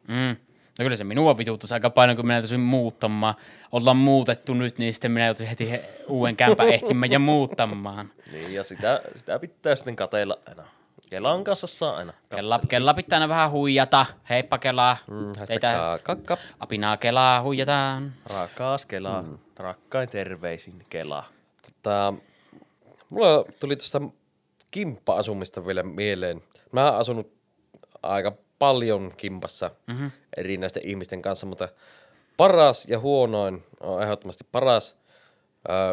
Mm. No kyllä se minua vituuttaisi aika paljon, kun minä joutuisin muuttamaan. Ollaan muutettu nyt, niin sitten minä joutuin heti he- uuden kämpän ehtimään ja muuttamaan. (laughs) Niin, ja sitä, sitä pitää sitten katella aina. Kelan kanssa saa aina. Kella, kella pitää aina vähän huijata. Heippa Kelaa. Mm, Teitä kakka. apinaa Kelaa huijataan. Rakaas Kela, mm. rakkain terveisin Kela. Tota, mulla tuli tuosta kimppa-asumista vielä mieleen. Mä oon asunut aika paljon kimpassa mm-hmm. erinäisten ihmisten kanssa, mutta paras ja huonoin on ehdottomasti paras.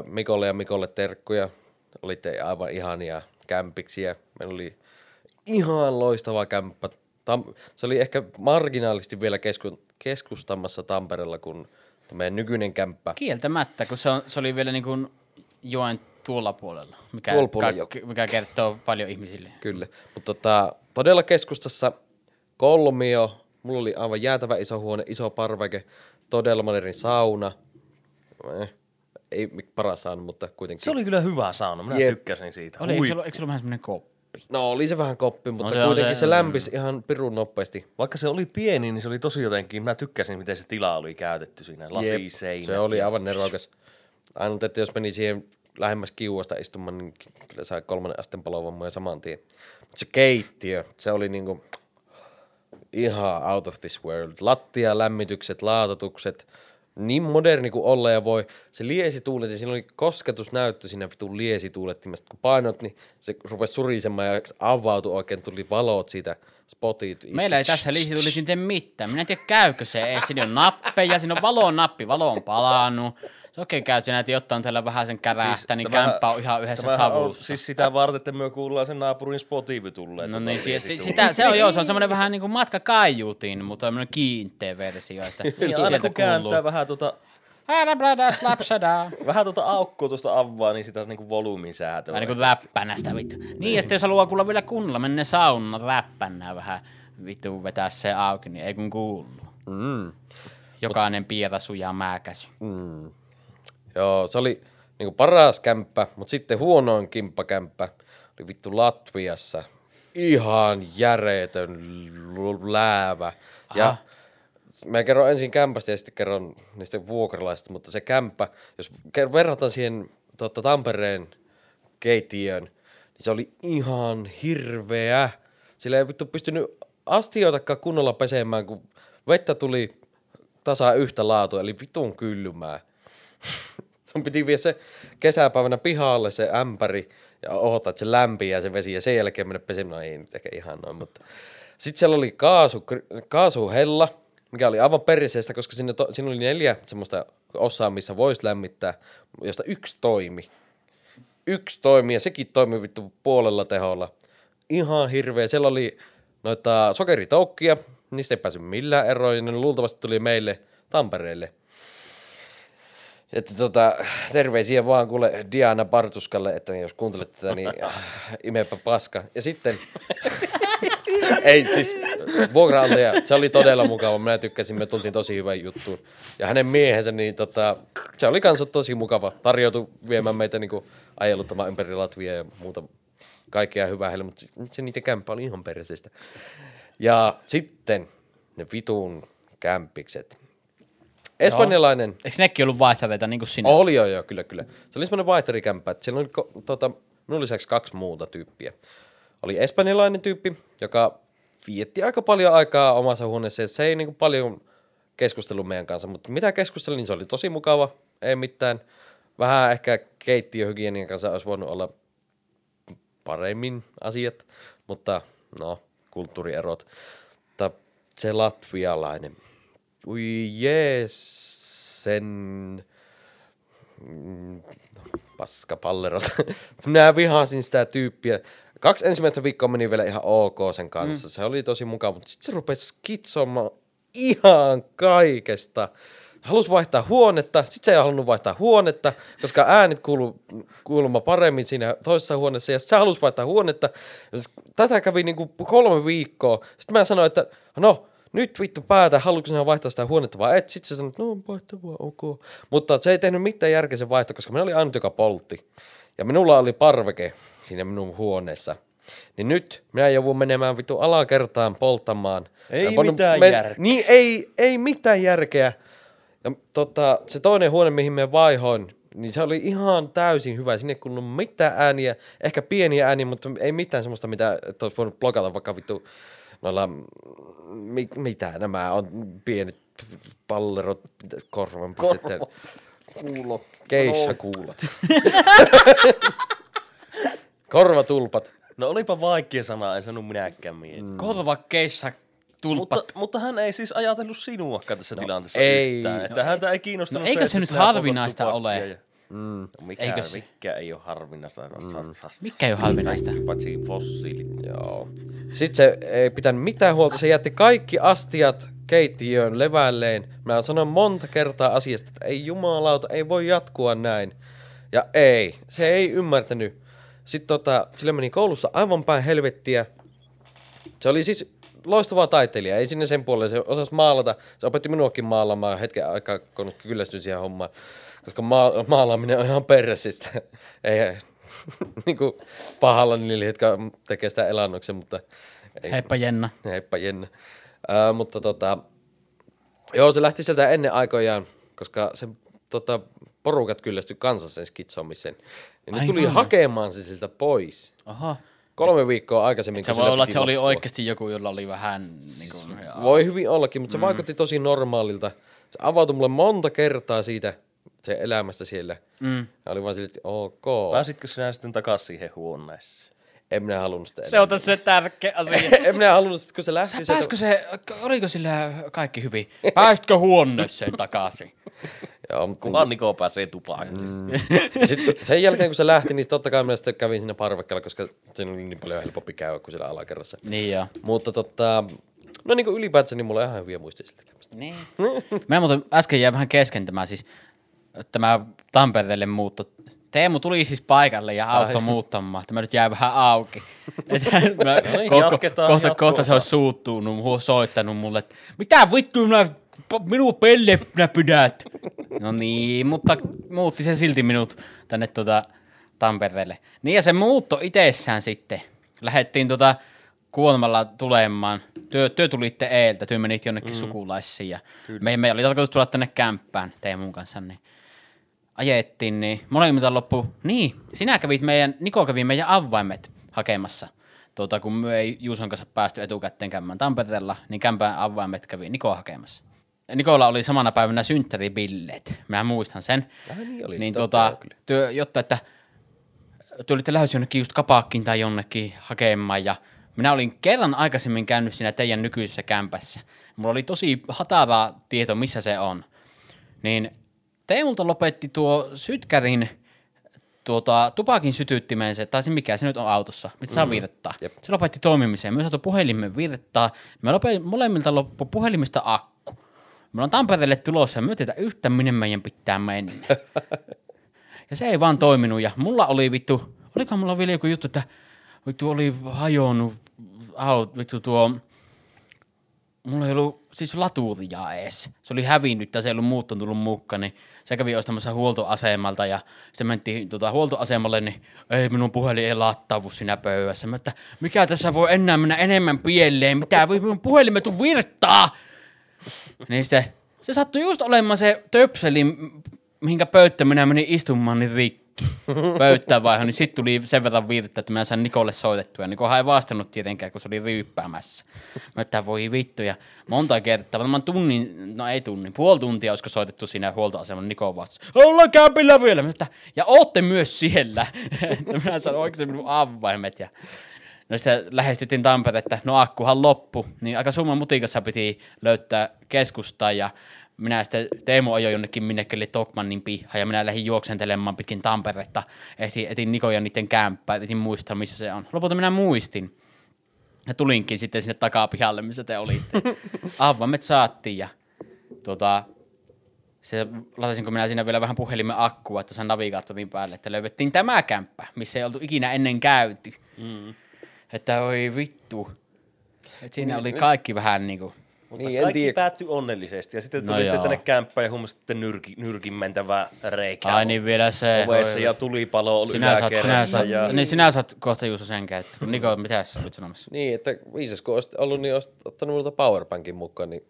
Mikolle ja Mikolle terkkuja. Olitte aivan ihania kämpiksiä. Meillä oli ihan loistava kämppä. Tam- se oli ehkä marginaalisesti vielä kesku- keskustamassa Tampereella kuin meidän nykyinen kämppä. Kieltämättä, kun se, on, se oli vielä niin kuin joen tuolla puolella, mikä, Tuolla puolella ka- mikä kertoo paljon ihmisille. Kyllä. Mutta tota, todella keskustassa kolmio. Mulla oli aivan jäätävä iso huone, iso parveke, todella moderni sauna. Eh, ei paras sauna, mutta kuitenkin. Se oli kyllä hyvä sauna, minä Jep. tykkäsin siitä. Oli, eikö, se ollut, eikö se ollut vähän semmoinen koppi? No oli se vähän koppi, mutta se no, on kuitenkin se, se- se lämpisi ihan pirun nopeasti. Vaikka se oli pieni, niin se oli tosi jotenkin, minä tykkäsin, miten se tila oli käytetty siinä, lasiseinät. Se oli aivan nerokas. Ainut, että jos meni siihen lähemmäs kiuasta istumaan, niin kyllä sai kolmannen asteen palovammoja saman tien. Mutta se keittiö, se oli niinku ihan out of this world. Lattia, lämmitykset, laatotukset, niin moderni kuin olla ja voi. Se liesituuletin, siinä oli kosketusnäyttö siinä vitun liesituulettimesta. Kun painot, niin se rupesi surisemaan ja avautui oikein, tuli valot siitä, spotit. iski. Meillä ei tässä liisi tuli tee mitään. Minä en tiedä, käykö se edes. Siinä on nappeja, siinä on valon nappi, valo on palannut. Se oikein käy, että näet jotain tällä vähän sen kärähtä, niin tämähän- kämppä on ihan yhdessä on savussa. siis sitä varten, että me kuullaan sen naapurin spotiivy tulleen. No tota niin, si- si- sitä, se on joo, se on semmoinen vähän niin kuin matka kaiutiin, mutta tämmöinen kiinteä versio, että Niin, aina sieltä kun kääntää vähän tuota, vähän tuota aukkoa tuosta avaa, niin sitä niinku volyymin säätöä. Vähän niin kuin läppänästä vittu. Niin, ja sitten jos haluaa kuulla vielä kunnolla, mennä saunaan läppänää vähän vittu vetää se auki, niin ei kun kuulu. Mm. Jokainen piirä sujaa määkäsy. Mm. Joo, se oli niinku paras kämppä, mutta sitten huonoin kimppakämppä oli vittu Latviassa. Ihan järeetön l- läävä. Ja mä kerron ensin kämpästä ja sitten kerron niistä vuokralaisista, mutta se kämppä, jos verrataan siihen totta, Tampereen keittiöön, niin se oli ihan hirveä. Sillä ei vittu pystynyt astioitakaan kunnolla pesemään, kun vettä tuli tasa yhtä laatua, eli vitun kylmää. (laughs) Sun piti viedä se kesäpäivänä pihalle se ämpäri ja odottaa, että se lämpiää se vesi ja sen jälkeen mennä pesemään. No ei nyt ehkä ihan noin, mutta... Sitten siellä oli kaasu, kaasuhella, mikä oli aivan periseestä, koska sinne to, siinä oli neljä semmoista osaa, missä voisi lämmittää, josta yksi toimi. Yksi toimi ja sekin toimi vittu puolella teholla. Ihan hirveä. Siellä oli noita sokeritoukkia, niistä ei päässyt millään eroon ja ne luultavasti tuli meille Tampereelle. Että tota, terveisiä vaan kuule Diana Bartuskalle, että jos kuuntelet tätä, niin (laughs) imepä paska. Ja sitten, ei siis, vuokraantaja, se oli todella mukava, minä tykkäsin, me tultiin tosi hyvän juttuun. Ja hänen miehensä, niin tota, se oli kanssa tosi mukava, tarjoutui viemään meitä niin ajeluttamaan ympäri Latvia ja muuta kaikkea hyvää heille, mutta se, se niiden kämppä oli ihan perseistä. Ja sitten ne vitun kämpikset. Espanjalainen, Eikö nekin ollut vaihtaveita niin kuin sinä? oli joo, joo, kyllä, kyllä. Se oli semmoinen vaihtarikämppä, että siellä oli tota, minun lisäksi kaksi muuta tyyppiä. Oli espanjalainen tyyppi, joka vietti aika paljon aikaa omassa huoneessa, se ei niin paljon keskustellut meidän kanssa, mutta mitä keskustelin, niin se oli tosi mukava, ei mitään. Vähän ehkä keittiöhygienian kanssa olisi voinut olla paremmin asiat, mutta no, kulttuurierot. Mutta se latvialainen, ui jees, sen mm, paskapallerot. (laughs) Minä vihasin sitä tyyppiä. Kaksi ensimmäistä viikkoa meni vielä ihan ok sen kanssa. Mm. Se oli tosi mukava, mutta sitten se rupesi skitsomaan ihan kaikesta. Halusi vaihtaa huonetta, sitten se ei halunnut vaihtaa huonetta, koska äänet kuulu kuulemma paremmin siinä toisessa huoneessa, ja se halusi vaihtaa huonetta. Tätä kävi niinku kolme viikkoa. Sitten mä sanoin, että no, nyt vittu päätä, haluatko sinä vaihtaa sitä huonetta vai et? Sitten se sanoi, että no vaihtaa vaan, ok. Mutta se ei tehnyt mitään järkeä se vaihto, koska minä oli ainut, joka poltti. Ja minulla oli parveke siinä minun huoneessa. Niin nyt minä joudun menemään vittu alakertaan polttamaan. Ei Ja mitään järkeä. Niin ei, ei mitään järkeä. Ja tota, se toinen huone, mihin me vaihoin, niin se oli ihan täysin hyvä. Sinne ei kuulunut mitään ääniä, ehkä pieniä ääniä, mutta ei mitään semmoista, mitä olisi voinut blokata vaikka vittu noilla, mi, mitä nämä on, pienet pallerot, korvan pistetään. Kuulo. Keissakuulat. (laughs) Korvatulpat. No olipa vaikea sana, en sanonut minäkään mieti. Mm. Korva keissa tulppat. Mutta, mutta hän ei siis ajatellut sinuakaan tässä no, tilanteessa ei. yhtään. Että No häntä ei kiinnostanut no eikö että se nyt harvinaista ole? Ja... Mm. Mikä, Eikö se- mikä ei ole harvinaista? Mm. Mikä ei ole harvinaista? Paitsi fossiilit. Joo. Sitten se ei pitänyt mitään huolta, se jätti kaikki astiat keittiöön levälleen. Mä sanoin monta kertaa asiasta, että ei jumalauta, ei voi jatkua näin. Ja ei, se ei ymmärtänyt. Sitten tota, sillä meni koulussa aivan päin helvettiä. Se oli siis loistava taiteilija, ei sinne sen puolelle, se osasi maalata. Se opetti minuakin maalaamaan hetken aikaa, kun kyllästyin siihen hommaan. Koska ma- maalaaminen on ihan perresistä. (laughs) ei, niin kuin pahalla niille, jotka tekee sitä elannoksen, mutta... Ei, Heippa Jenna. Heippa Jenna. Ää, mutta tota, joo, se lähti sieltä ennen aikojaan, koska se tota, porukat kyllästyi kanssa sen skitsomiseen. Ja ne Ai tuli vai? hakemaan se siltä pois. Oho. Kolme viikkoa aikaisemmin. Se kun voi olla, että se oli oikeasti joku, jolla oli vähän niin kuin, Voi hyvin ollakin, mutta se vaikutti tosi normaalilta. Se avautui mulle monta kertaa siitä se elämästä siellä. Mm. Ja oli vaan sille, että ok. Pääsitkö sinä sitten takaisin siihen huoneeseen? En minä halunnut sitä Se on tässä se tärkeä asia. (laughs) en minä halunnut sitä, kun se lähti sieltä. Pääskö se, oliko sillä kaikki hyvin? Pääsitkö huoneeseen takaisin? (laughs) Joo, mutta Kunhan Niko pääsee tupakkiin. Mm. Sitten sen jälkeen, kun se lähti, niin totta kai minä sitten kävin siinä parvekkeella, koska siinä oli niin paljon helpompi käydä kuin siellä alakerrassa. Niin joo. Mutta tota, no niin kuin ylipäätänsä, niin mulla on ihan hyviä muistoja siltä käymästä. Niin. Mä muuten äsken jäi vähän kesken tämä siis, tämä Tampereelle muutto. Teemu tuli siis paikalle ja auto muuttamaan. Tämä nyt jää vähän auki. (laughs) Et mä, niin, ko- jatketaan kohta, kohta se olisi suuttunut, soittanut mulle, että mitä vittu minä, minua pelle minä pidät. No niin, mutta muutti se silti minut tänne tota Tampereelle. Niin ja se muutto itsessään sitten. Lähettiin tota kuolemalla tulemaan. Työ, työ tulitte eeltä, työ menit jonnekin mm. sukulaisiin. Ja me, me oli tarkoitus tulla tänne kämppään Teemun kanssa, niin ajettiin, niin molemmilta loppu, niin, sinä kävit meidän, Niko kävi meidän avaimet hakemassa. Tuota, kun me ei Juuson kanssa päästy etukäteen käymään Tampereella, niin kämpään avaimet kävi Niko hakemassa. Nikolla oli samana päivänä synttäribilleet, mä muistan sen. Niin oli, niin tuota, työ, jotta, että te olitte lähdössä jonnekin just kapakkiin tai jonnekin hakemaan ja minä olin kerran aikaisemmin käynyt siinä teidän nykyisessä kämpässä. Mulla oli tosi hatara tieto, missä se on. Niin Teemulta lopetti tuo sytkärin tuota, tupakin sytyttimensä, tai se mikä se nyt on autossa, mitä saa virtaa. Jep. Se lopetti toimimiseen. Me saatu puhelimen virtaa. Me lope, molemmilta loppu puhelimesta akku. Me on Tampereelle tulossa ja me tiedä yhtä, minne meidän pitää mennä. (laughs) Ja se ei vaan toiminut. Ja mulla oli vittu, olikohan mulla vielä joku juttu, että vittu oli hajonnut, au, vittu tuo, mulla ei ollut siis laturia edes. Se oli hävinnyt tai se ei ollut muuttunut tullut mukaan, niin se kävi ostamassa huoltoasemalta ja sitten mentiin tuota, huoltoasemalle, niin ei minun puhelin ei lattaavu siinä pöydässä. Mä, että mikä tässä voi enää mennä enemmän pieleen, mitä voi minun puhelimet on virtaa. Niin sitten se sattui just olemaan se töpseli, mihinkä pöyttä minä menin istumaan, niin rikki. (laughs) Pöyttään vaihan, niin sitten tuli sen verran virta, että mä sain Nikolle soitettua. Nikohan ei vastannut tietenkään, kun se oli ryyppäämässä. Mä että voi vittu. Ja monta kertaa, varmaan tunnin, no ei tunnin, puoli tuntia olisiko soitettu siinä huoltoasemalla, Niko vastasi. Ollaan kämpillä vielä. Mä että, ja ootte myös siellä. (laughs) Minä sanoin oikein minun avaimet. Ja No sitten lähestyttiin Tamperetta, no akkuhan loppu, niin aika summan mutikassa piti löytää keskustaa ja minä sitten Teemu ajoi jonnekin minnekelle Tokmannin pihaan ja minä lähdin juoksentelemaan pitkin Tamperetta, etin, etin Niko ja niiden kämppää, etin muistaa missä se on. Lopulta minä muistin. Ja tulinkin sitten sinne takapihalle, missä te olitte. (laughs) Avaimet saattiin ja tuota, se latasinko minä siinä vielä vähän puhelimen akkua, että sain navigaattorin päälle, että löydettiin tämä kämppä, missä ei oltu ikinä ennen käyty. Mm. Että oi vittu. Et siinä oli kaikki vähän niinku Mutta Niin, kaikki tiedä. päättyi onnellisesti. Ja sitten No tulitte joo. tänne kämppään ja huomasitte nyrki, nyrkin mentävää reikää. Ai niin vielä se. Ovessa ja tulipalo oli sinä saat, sinä saat, Ja... niin sinä saat kohta Juuso sen käyttää. Niko, mitä sä olit sanomassa? Niin, että viisas kun olisit ollut, niin olisit ottanut multa powerbankin mukaan, niin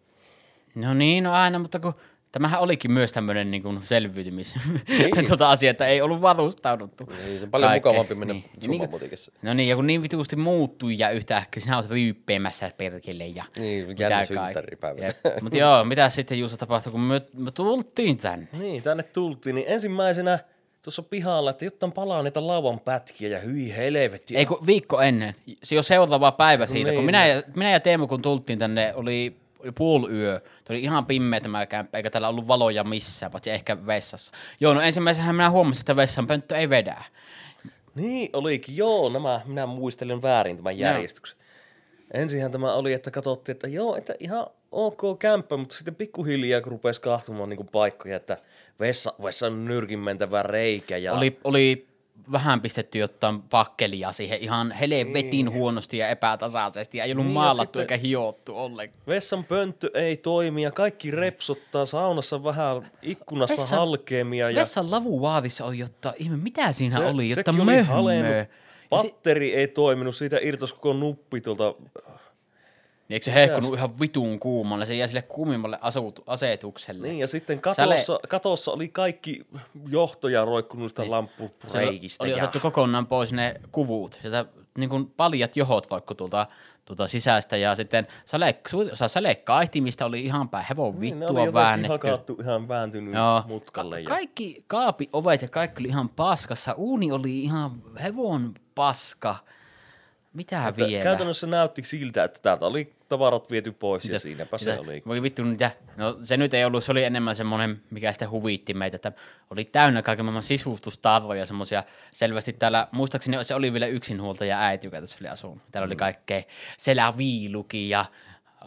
No niin, no aina, mutta kun tämähän olikin myös tämmöinen niin kuin selviytymis (laughs) tota asia, että ei ollut varustauduttu. Niin, se on paljon kaikkeen. mukavampi mennä Niin. niin. Niin. No niin, ja kun niin vituusti muuttui ja yhtäkkiä sinä olet ryyppeämässä perkele ja Niin, mitä jännä synttäripäivä. Mutta joo, mitä sitten Juuso tapahtui, kun me, me tultiin tänne? Niin, tänne tultiin, niin ensimmäisenä tuossa pihalla, että jotta palaa niitä lauan pätkiä ja hyi helvetti. Ei kun viikko ennen, se jo seuraava päivä siitä, kun niin. minä ja, minä ja Teemu kun tultiin tänne, oli puoliyö. Tuo oli ihan pimmeä tämä kämppä, eikä täällä ollut valoja missään, paitsi ehkä vessassa. Joo, no ensimmäisenhän minä huomasin, että vessan pönttö ei vedä. Niin olikin, joo, nämä, minä muistelen väärin tämän järjestyksen. Ensinhän tämä oli, että katsottiin, että joo, että ihan ok kämppä, mutta sitten pikkuhiljaa kun rupesi kahtumaan niin paikkoja, että vessa, vessa on nyrkin mentävä reikä. Ja... Oli, oli vähän pistetty jotain pakkelia siihen ihan helvetin huonosti ja epätasaisesti, ja ei ollut Niin, maalattu eikä hiottu ollenkaan. Vessan pönttö ei toimi ja kaikki repsottaa saunassa vähän ikkunassa Vessan- halkeamia. Ja Vessan lavuvaadissa oli jotta, ihme, mitä siinä se, oli, jotta si- Patteri ei toiminut, siitä irtosi koko nuppi tuolta. Niin eikö se hehkunut ihan vitun kuumalle, se jäi sille kuumimmalle asetukselle. Niin, ja sitten katossa, katossa oli kaikki johtoja roikkunut niistä niin. Lamppureikistä. oli ja... otettu kokonaan pois ne kuvut. Sieltä niin kuin paljat johot roikku tuolta, tuolta sisästä ja sitten sale, osa salekaihtimista oli ihan päin hevon Niin, ne vittua oli jotenkin väännetty. hakattu ihan vääntynyt Joo. mutkalle. Ja... Kaikki kaapi ovet ja kaikki oli ihan paskassa. Uuni oli ihan hevon paska. Mitä Että vielä? Käytännössä näytti siltä, että täältä oli tavarat viety pois ja Mitä- siinäpä se mitä- oli. Voi vittu mitä. No se nyt ei ollut, se oli enemmän semmoinen, mikä sitten huvitti meitä, että oli täynnä kaiken maailman sisustustarvoja semmoisia. Selvästi täällä, muistaakseni se oli vielä yksinhuoltaja äiti, joka tässä oli asunut. Täällä Mm. oli kaikkea seläviiluki ja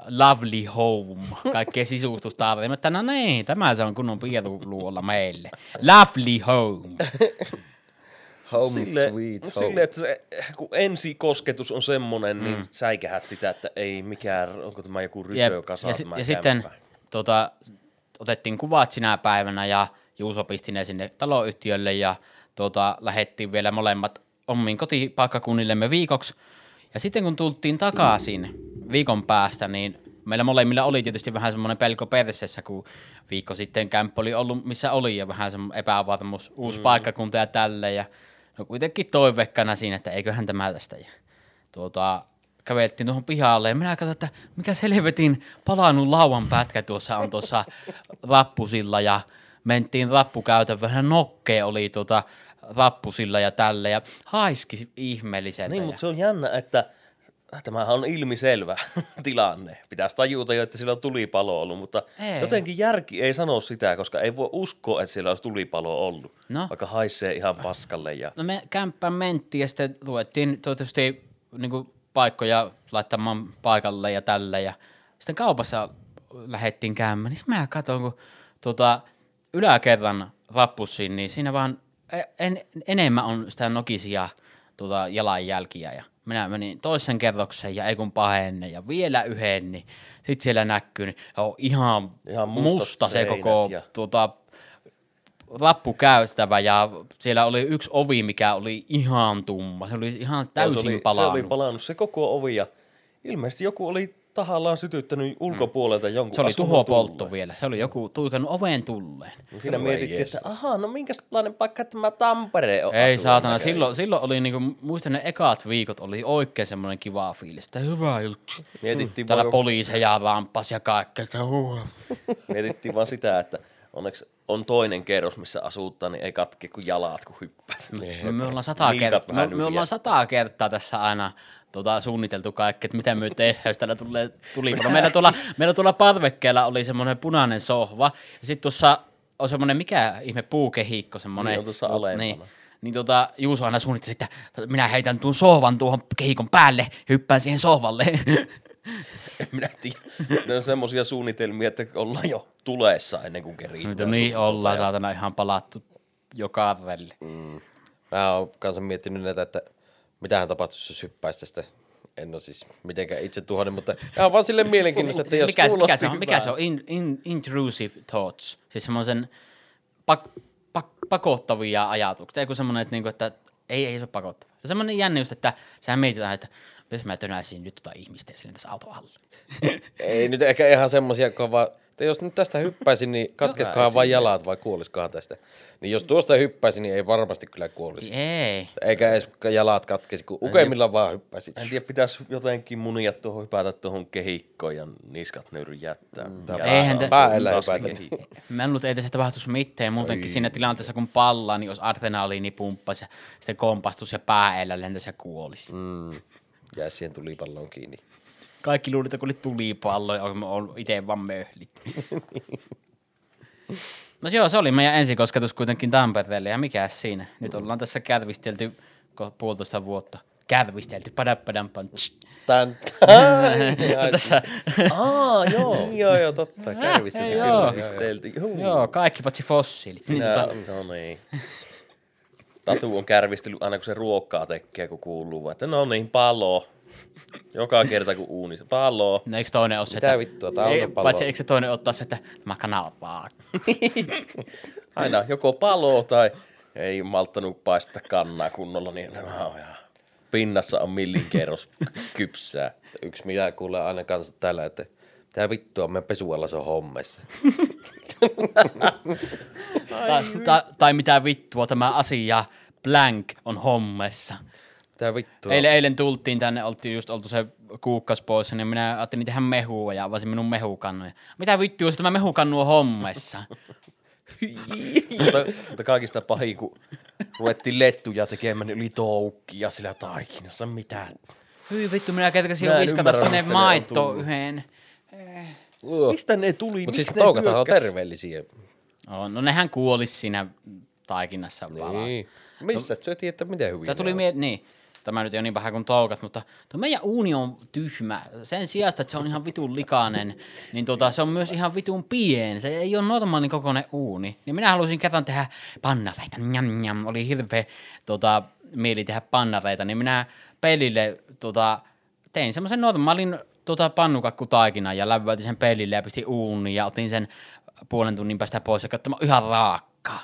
lovely home, kaikkea sisustustarvoja. Mä no niin, tämä se on kunnon pieruluolla meille. Lovely home. (laughs) Home Sille, sweet home. sille, että se, kun ensikosketus on semmonen, mm. niin säikähät sitä, että ei mikään, onko tämä joku Jep, rytö kasa ja, si- tämä ja sitten tota, otettiin kuvat sinä päivänä ja Juuso pisti ne sinne taloyhtiölle ja tota, lähettiin vielä molemmat omiin kotipaikkakunnillemme viikoksi. Ja sitten kun tultiin takaisin viikon päästä, niin meillä molemmilla oli tietysti vähän semmoinen pelko persessä, kun viikko sitten kämppä oli ollut missä oli ja vähän semmoinen epävarmuus, uusi mm. paikkakunta ja tälle. Ja no kuitenkin toivekkana siinä, että eiköhän tämä tästä. Ja tuota, käveltiin tuohon pihalle ja minä katsoin, että mikä helvetin palannut lauan pätkä tuossa on tuossa rappusilla ja mentiin rappukäytävään, nokke oli tuota rappusilla ja tälle ja haiski ihmeelliseltä. Niin, mutta se on jännä, että tämähän on ilmiselvä (laughs) tilanne. Pitäisi tajuta jo, että siellä on tulipalo ollut, mutta Ei. jotenkin järki ei sano sitä, koska ei voi uskoa, että siellä olisi tulipalo ollut. No. Vaikka haisee ihan paskalle. Ja... No me kämppään mentiin ja sitten ruvettiin tietysti niin paikkoja laittamaan paikalle ja tälle. Ja sitten kaupassa lähdettiin käymään, niin mä katson, kun tuota, yläkerran rappussiin, niin siinä vaan en, enemmän on sitä nokisia tuota, jalanjälkiä. Ja minä menin toisen kerroksen ja ei kun pahenne ja vielä yhden, niin sitten siellä näkyy, niin on ihan, Ihan musta se koko ja- tuota, rappukäyttävä ja siellä oli yksi ovi, mikä oli ihan tumma. Se oli ihan täysin se oli, palannut. Se oli palannut se koko ovi ja ilmeisesti joku oli tahallaan sytyttänyt ulkopuolelta jonkun se oli tuhopoltto vielä. Se oli joku tuikannut oven tulleen. Siinä Voi mietittiin, että ahaa, no minkälainen paikka tämä Tampere on Ei saatana, silloin, silloin oli niinku, muistan ne ekat viikot, oli oikein semmoinen kiva fiilis, että hyvä juttu. Mietittiin, Täällä vaan, poliiseja rampas ja kaikkea. mietittiin vaan sitä, että onneksi on toinen kerros, missä asuuttaa, niin ei katke kuin jalat, kun hyppäät. Me, me, ollaan sata Liikat kertaa, me, me ollaan sata kertaa tässä aina tota, suunniteltu kaikki, että mitä me tehdään, jos täällä tulee tulipalo. Meillä tuolla, meillä tuolla parvekkeella oli semmoinen punainen sohva, ja sitten tuossa on semmoinen, mikä ihme puukehikko, semmoinen. Niin, on tuossa alempana. Niin, niin tota, Juuso aina suunnitteli, että minä heitän tuon sohvan tuohon kehikon päälle, hyppään siihen sohvalle. (laughs) En minä tiedä. Ne on semmoisia suunnitelmia, että ollaan jo tulessa ennen kuin kerii. Nyt niin ollaan saatana ihan palattu jo karvelle. Mä oon kanssa miettinyt näitä, että mitähän tapahtuisi, jos hyppäisi tästä En ole siis mitenkään itse tuhoinen, mutta ihan vaan sille mielenkiintoista, että Siis (laughs) jos mikä, mikä, kuulosti se on, mikä se on? In, in, intrusive thoughts. Siis semmoisen pak, pak, pakottavia ajatuksia. Eiku semmoinen, että, niinku, että ei, ei se ole pakottava. Se on semmoinen jänne just, että sehän mietitään, että jos mä tönäisin nyt tota ihmistä ja tässä auto alle. (laughs) Ei nyt ehkä ihan semmosia kova, että jos nyt tästä hyppäisin, niin katkeskohan vain jalat vai kuoliskohan tästä. Niin jos tuosta hyppäisin, niin ei varmasti kyllä kuolisi. Ei. Eikä edes jalat katkesi, kun ukeimmilla vaan hyppäisit. En tiedä, pitäisi jotenkin munia tuohon hypätä tuohon kehikkoon ja niskat nöyry jättää. Mm, Eihän te- Päällä hypätä. Mä en luullut, että ei tässä tapahtuisi mitään. Muutenkin siinä tilanteessa, kun pallaa, niin jos adrenaliini pumppasi ja sitten kompastus ja pääellä lentäisi ja kuolisi. Mm. Jää siihen tulipalloon kiinni. Kaikki luulivat, että kun oli tulipallo ja on itse vaan möhlit. (laughs) no joo, se oli meidän ensikosketus kuitenkin Tampereelle ja mikä siinä. Nyt ollaan tässä kärvistelty puolitoista vuotta. Kärvistelty, padappadam punch. Tän. (laughs) tässä, Aa, joo. (laughs) joo, joo, totta. Kärvistelty. joo. joo, kaikki paitsi fossiilit. Tota, no niin. Tatu on kärvistellyt aina kun se ruokkaa tekee, kun kuuluu, vaan, että no niin, palo. Joka kerta kun uuni se palo. no eikö toinen ole se, Mitä että... vittua, tää on ei, pallo. paitsi eikö se toinen ottaa se, että tämä kanava vaan. (laughs) Aina joko palo tai ei malttanut paistaa kannaa kunnolla, niin nämä on ihan pinnassa on millin kerros (laughs) kypsää. Yksi mitä kuulee aina kanssa täällä, että Tää vittua, me pesualla se on hommessa. (laughs) Tai, tai, tai mitä vittua tämä asia blank on hommessa. Tää vittua. Eilen, eilen tultiin tänne, oltiin just oltu se kuukkas pois, niin minä ajattelin tehdä mehua ja avasin minun mehukannuja. Mitä vittua, jos tämä mehukannu on hommessa? (laughs) mutta, mutta kaikista pahin, kun ruvettiin lettuja tekemään, niin oli toukkia sillä taikinassa. Mitä? Hyi vittu, minä kerkesin Mä jo viskata sinne maitto yhden. Mistä ne tuli? Mutta siis ne toukat on terveellisiä. Oh, no nehän kuolis siinä taikinnassa valas. Niin. Missä no, tiedät, että miten hyvin Tämä tuli mie- niin. Tämä nyt ei ole niin vähän kuin toukat, mutta tuo meidän uuni on tyhmä. Sen sijaan, että se on ihan vitun likainen, niin tota, se on myös ihan vitun pien. Se ei ole normaalin kokoinen uuni. Niin minä halusin kerran tehdä pannareita. Njam, njam. Oli hirveä tota, mieli tehdä pannareita, niin minä pelille tota, tein semmoisen normaalin tota, pannukakkutaikinan ja lävöitin sen pelille ja pistin uuniin ja otin sen puolen tunnin päästä pois ja katsomaan ihan raakkaa.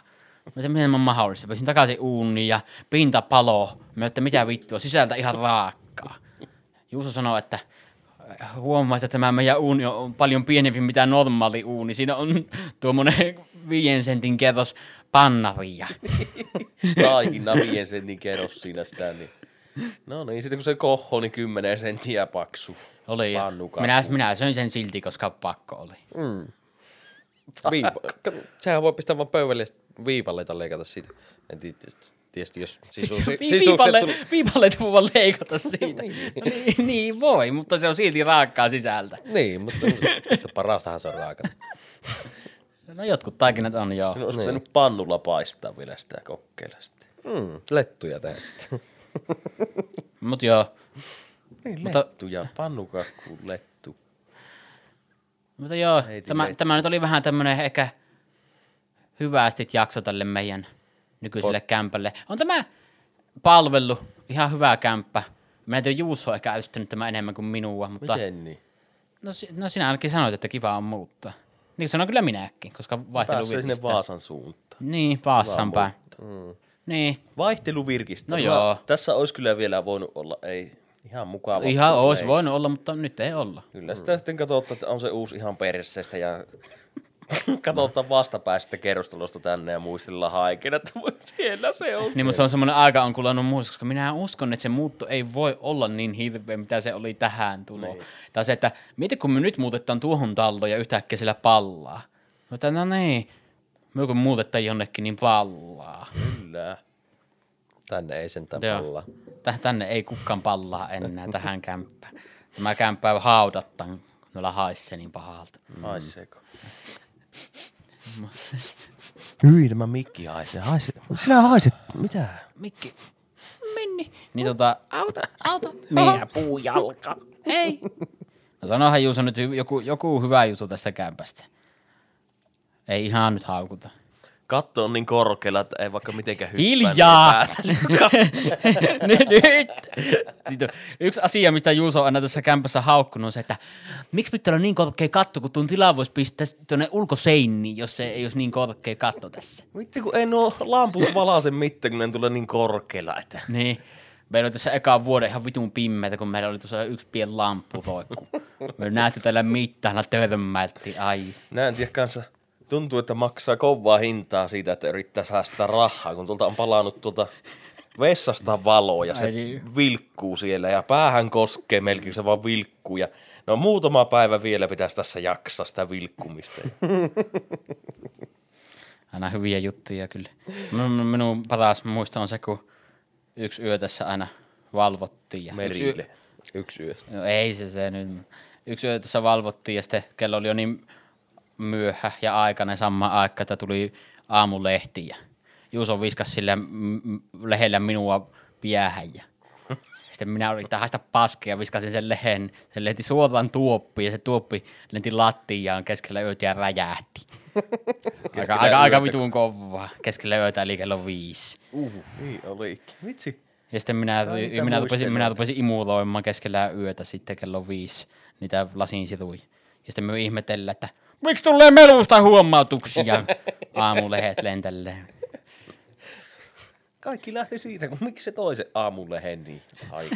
Mä miten on mahdollista. Pisin takaisin uuniin ja pinta palo. Mä että mitä vittua, sisältä ihan raakkaa. Juuso sanoi, että huomaa, että tämä meidän uuni on paljon pienempi mitä normaali uuni. Siinä on tuommoinen viien sentin kerros pannaria. Taikina viien sentin kerros siinä sitä. Niin. No niin, sitten kun se kohho, niin 10 senttiä paksu. Oli. ja Pannukakku. Minä, minä söin sen silti, koska pakko oli. Mm. Kato, Sehän voi pistää vaan pöydälle viipaleita leikata siitä. En tiedä, tietysti jos sisu, Siis si, vi- sisukset viipalle, tuli... viipaleita voi vaan leikata siitä. (laughs) niin, niin voi, mutta se on silti raakkaa sisältä. Niin, mutta, parastahan se on raaka. No jotkut taikinat on joo. No, olisi pitänyt pannulla paistaa vielä sitä kokeilla sitten. Mm, lettuja tehdä sitten. (laughs) Mut joo. Niin, Mutta- lettu ja pannukakku, lettu. Mutta joo, Heitin tämä, leitä. tämä nyt oli vähän tämmönen ehkä hyvästit jakso tälle meidän nykyiselle kämpälle. On tämä palvelu ihan hyvä kämppä. Mä en tiedä, Juuso on ehkä tämä enemmän kuin minua, mutta Miten niin? no, no, sinä ainakin sanoit, että kiva on muuttaa. Niin sanon kyllä minäkin, koska vaihtelu Pääsee sinne. Vaasan suuntaan. Niin, Vaassan päin. Mm. Niin, Vaihtelu virkistää. No Mä- joo. Tässä olisi kyllä vielä voinut olla, ei ihan mukava. ihan olisi voinut olla, mutta nyt ei olla. Kyllä sitä sitten katsotaan, että on se uusi ihan perseestä ja (laughs) katsotaan vastapäistä kerrostalosta tänne ja muistellaan haikeen, että siellä se on. Niin, mutta se on semmoinen aika on kulunut muista, koska minä uskon, että se muutto ei voi olla niin hirveä, mitä se oli tähän tulo. Niin. Tai se, että mieti kun me nyt muutetaan tuohon talloon ja yhtäkkiä siellä pallaa. Mutta no niin, me kun muutetaan jonnekin, niin pallaa. Kyllä. Tänne ei sentään Joo. pallaa. Täh- tänne ei kukaan pallaa enää tähän kämppään. Tämä kämppää haudattan, kun noilla haisee niin pahalta. Haiseeko? Hyi, tämä mikki haisee. haisee. Sinä haiset, mitä? Mikki, Minni. Niin tota... Auta, auta. Minä puujalka. Ei. No sanohan Juuso nyt joku, joku hyvä juttu tästä kämpästä. Ei ihan nyt haukuta. Katto on niin korkealla, että ei vaikka mitenkään hyppää. Hiljaa! niin (laughs) nyt, nyt. Siitä on yksi asia, mistä Juuso on aina tässä kämpässä haukkunut, on se, että miksi pitää olla niin korkea katto, kun tuon tilaa voisi pistää tuonne ulkoseiniin, jos se ei olisi niin korkea katto tässä. Vittu, kun ei nuo lamput valaise mitään, kun ne tulee niin korkealla. Että... Niin. Meillä oli tässä ekaan vuoden ihan vitun pimmeitä, kun meillä oli tuossa yksi pieni lamppu roikku. Me nähty tällä mittailla törmäytti, ai. Näin en tiedä kanssa. Tuntuu, että maksaa kovaa hintaa siitä, että yrittää säästää rahaa, kun tuolta on palannut tuolta vessasta valoa ja se Ai niin. vilkkuu siellä ja päähän koskee melkein, se vaan vilkkuu ja no muutama päivä vielä pitäisi tässä jaksaa sitä vilkkumista. (laughs) Aina hyviä juttuja kyllä. Minun, paras muisto on se, kun yksi yö tässä aina valvottiin. Ja yksi yö, Merille. Yksi yö. no ei se se nyt. Yksi yö tässä valvottiin ja sitten kello oli jo niin myöhä ja aikainen sama aika, että tuli aamulehti ja Juuso viskas sillä m- lehellä minua piähän ja (laughs) sitten minä yritin haista paskia ja viskasin sen lehen. Se lenti suoraan tuoppiin ja se tuoppi lenti lattiaan keskellä yötä ja räjähti. (laughs) aika, aika, aika vitun kovaa. Keskellä yötä eli kello viisi. Niin olikin. Vitsi. Ja sitten minä, mitä minä, rupesin, minä rupesin imuloimaan keskellä yötä sitten kello viisi niitä lasin siruja. Ja sitten me ihmetellään, että miksi tulee melusta huomautuksia aamulehet lentelee. Kaikki lähti siitä, kun miksi se toisen aamulehen niin aika.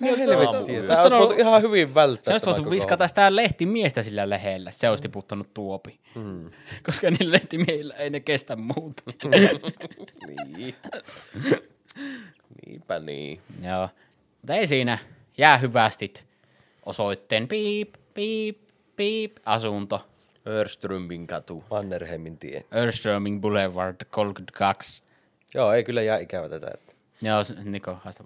Mitä helvettiä? Just Tämä olisi voitu ihan hyvin välttää. Se olisi tämä voitu viskata sitä lehtimiestä sillä lehdellä, se olisi tiputtanut tuopi. Mm. Koska niillä lehtimiehillä ei ne kestä muuta. niin. Niinpä niin. Joo. Mutta ei siinä. Jää hyvästit. Osoitteen piip, piip, piip, asunto. Örströmbin katu. Mannerheimin tie. Örströming Boulevard 32. Joo, ei kyllä jää ikävä tätä. Joo, Niko, haista.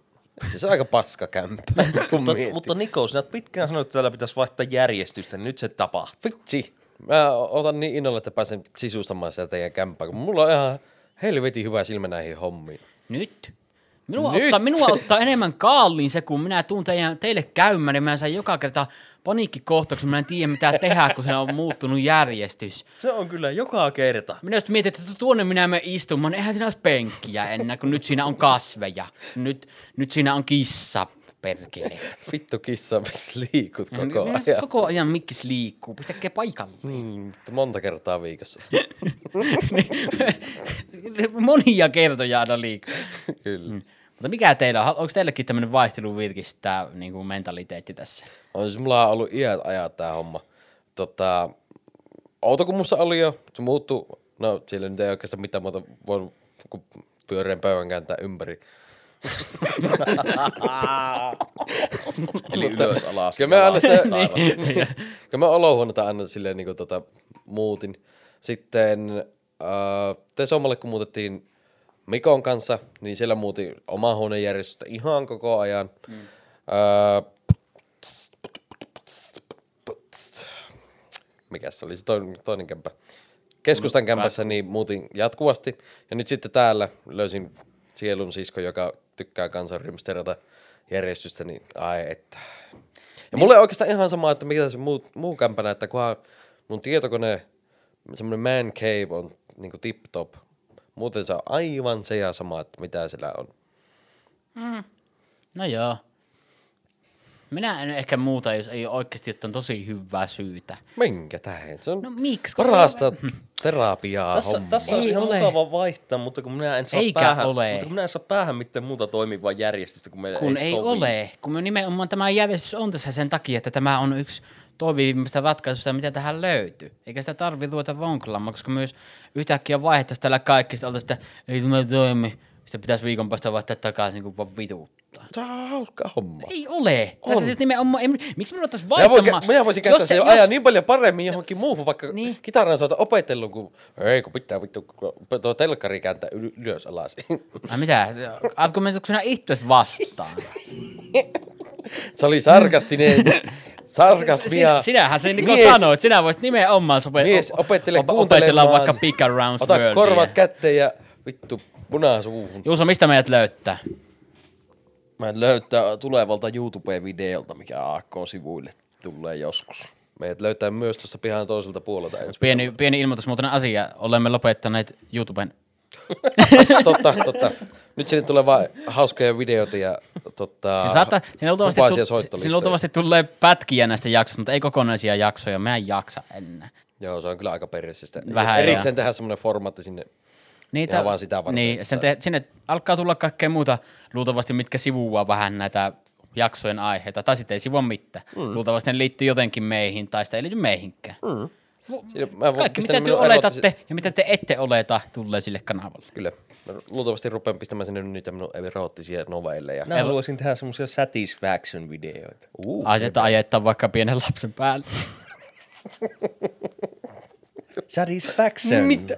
Siis aika paska kämppä. (laughs) Mutta, mutta Niko, sinä pitkään sanoit, että täällä pitäisi vaihtaa järjestystä, niin nyt se tapahtuu. Vitsi. Mä otan niin innolla, että pääsen sisustamaan sitä teidän kämppää, kun mulla on ihan helvetin hyvä silmä näihin hommiin. Nyt. Minua, Nyt. Ottaa, minua ottaa enemmän kaaliin se, kun minä tuun teidän, teille käymään, niin mä saan joka kerta paniikkikohtauksen, mä en tiedä mitä tehdä, kun se on muuttunut järjestys. Se on kyllä joka kerta. Minä just mietin, että tuonne minä menen istumaan, niin eihän siinä olisi penkkiä enää, kun nyt siinä on kasveja. Nyt, nyt siinä on kissa, perkele. Vittu kissa, miksi liikut koko Minä- ajan? Koko ajan mikkis liikkuu, pitäkää paikalle. Mm, mutta monta kertaa viikossa. (laughs) (laughs) Monia kertoja aina liikkuu. Kyllä. Mm. Mutta mikä teillä on? Onko teillekin tämmöinen vaihtelun virkistää niin kuin mentaliteetti tässä? On siis mulla on ollut iät ajaa tää homma. Tota, Outokummussa oli jo, se muuttui, no siellä nyt ei oikeastaan mitään muuta voi kuin pyöreän pöydän kääntää ympäri. (laughs) Eli ylös alas. Kyllä mä aina sitä, taivas. (laughs) kyllä mä olohuonetta aina silleen niin tota, muutin. Sitten äh, Tesomalle kun muutettiin Mikon kanssa, niin siellä muutin omaa huonejärjestystä ihan koko ajan. Mm. Äh, mikä se oli se toinen, toinen kämpä? Keskustan kämpässä niin muutin jatkuvasti. Ja nyt sitten täällä löysin sielun sisko, joka tykkää kansan rymsterata järjestystä, niin ai että. Ja mulle on oikeastaan ihan sama, että mitä se muu, muu kämpä näyttää, kunhan mun tietokone, semmoinen man cave on niinku tip top. Muuten se on aivan se ja sama, että mitä siellä on. No joo. Minä en ehkä muuta, jos ei ole oikeasti jotain tosi hyvää syytä. Minkä tähän? Se on No miksi? parasta (laughs) terapiaa Tässä, hommaa. tässä olisi Ei ihan ole. mukava vaihtaa, mutta kun minä en saa Eikä päähän, ole. mutta kun minä en saa päähän mitään muuta toimivaa järjestystä, kun meillä Kun ei, ei sovi. ole. Kun me nimenomaan tämä järjestys on tässä sen takia, että tämä on yksi toimivimmista ratkaisusta, mitä tähän löytyy. Eikä sitä tarvi ruveta vonklaamaan, koska myös yhtäkkiä vaihdettaisiin täällä kaikki, sitten oltaisiin, että ei tämä toimi. Sitten pitäisi viikon päästä vaihtaa takaisin, niin kuin vaan vituttaa. Se on hauska homma. Ei ole. Tässä On. siis nimenomaan, en, miksi minä ottaisiin Minä, voin, vaihtamaan? minä voisin käyttää Jos sen jos- ajan niin paljon paremmin johonkin muuhun, vaikka Niin. kitaran soita opetellut, kun ei kun pitää vittu, kun tuo telkkari kääntää yl- ylös alas. (laughs) Ai mitä? Argumentoiko sinä itse vastaan? (laughs) se oli sarkastinen, (laughs) sarkasmia. Sinä, sinähän se niin Mies- sanoit, sinä voisit nimenomaan sope- Mies, opettele op- opetella vaikka Big Around Ota Worldia. korvat kätteen ja vittu punaa suuhun. Juuso, mistä meidät löytää? Mä en löytää tulevalta YouTube-videolta, mikä AK-sivuille tulee joskus. Meidät löytää myös tuosta pihan toiselta puolelta ensi Pieni, pieni ilmoitusmuotoinen asia. Olemme lopettaneet YouTuben. (laughs) totta, totta. Nyt sinne tulee vaan hauskoja videoita ja totta, Se saattaa, siinä luultavasti, tu- siinä luultavasti tulee pätkiä näistä jaksoista, mutta ei kokonaisia jaksoja. Mä en jaksa enää. Joo, se on kyllä aika perissistä. Vähän Erikseen tehdä semmoinen formaatti sinne. Niitä, Ihan vaan sitä varten, Niin, sitten te, sinne alkaa tulla kaikkea muuta luultavasti, mitkä sivuaa vähän näitä jaksojen aiheita, tai sitten ei sivua mitään. Mm. Luultavasti ne liittyy jotenkin meihin, tai sitä ei liity meihinkään. Mm. Siinä, Kaikki mitä te oletatte se... ja mitä te ette oleta tulee sille kanavalle. Kyllä. Mä luultavasti rupean pistämään sinne niitä minun eroottisia novelleja. Mä no, haluaisin tehdä semmoisia satisfaction-videoita. Uh, Asetta ajettaa vaikka pienen lapsen päälle. (laughs) satisfaction. Mitä?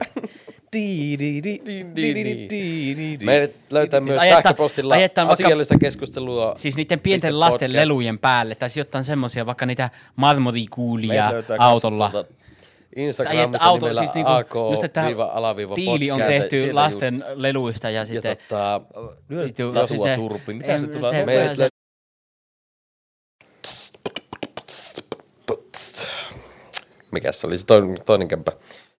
Meidät löytää siis myös ajetta, sähköpostilla asiallista vaikka, keskustelua. Siis niiden pienten lasten podcast. lelujen päälle, tai sijoittaa semmoisia vaikka niitä marmorikuulia autolla. Tuota Instagramissa Sä auto, siis niinku, AK, just, että viiva, alaviiva, tiili on tehty lasten just. leluista ja sitten... Ja tota, nyt Turpi, mitä en, se tulee? Se, se, Mikäs se oli se toinen, toinen kämppä?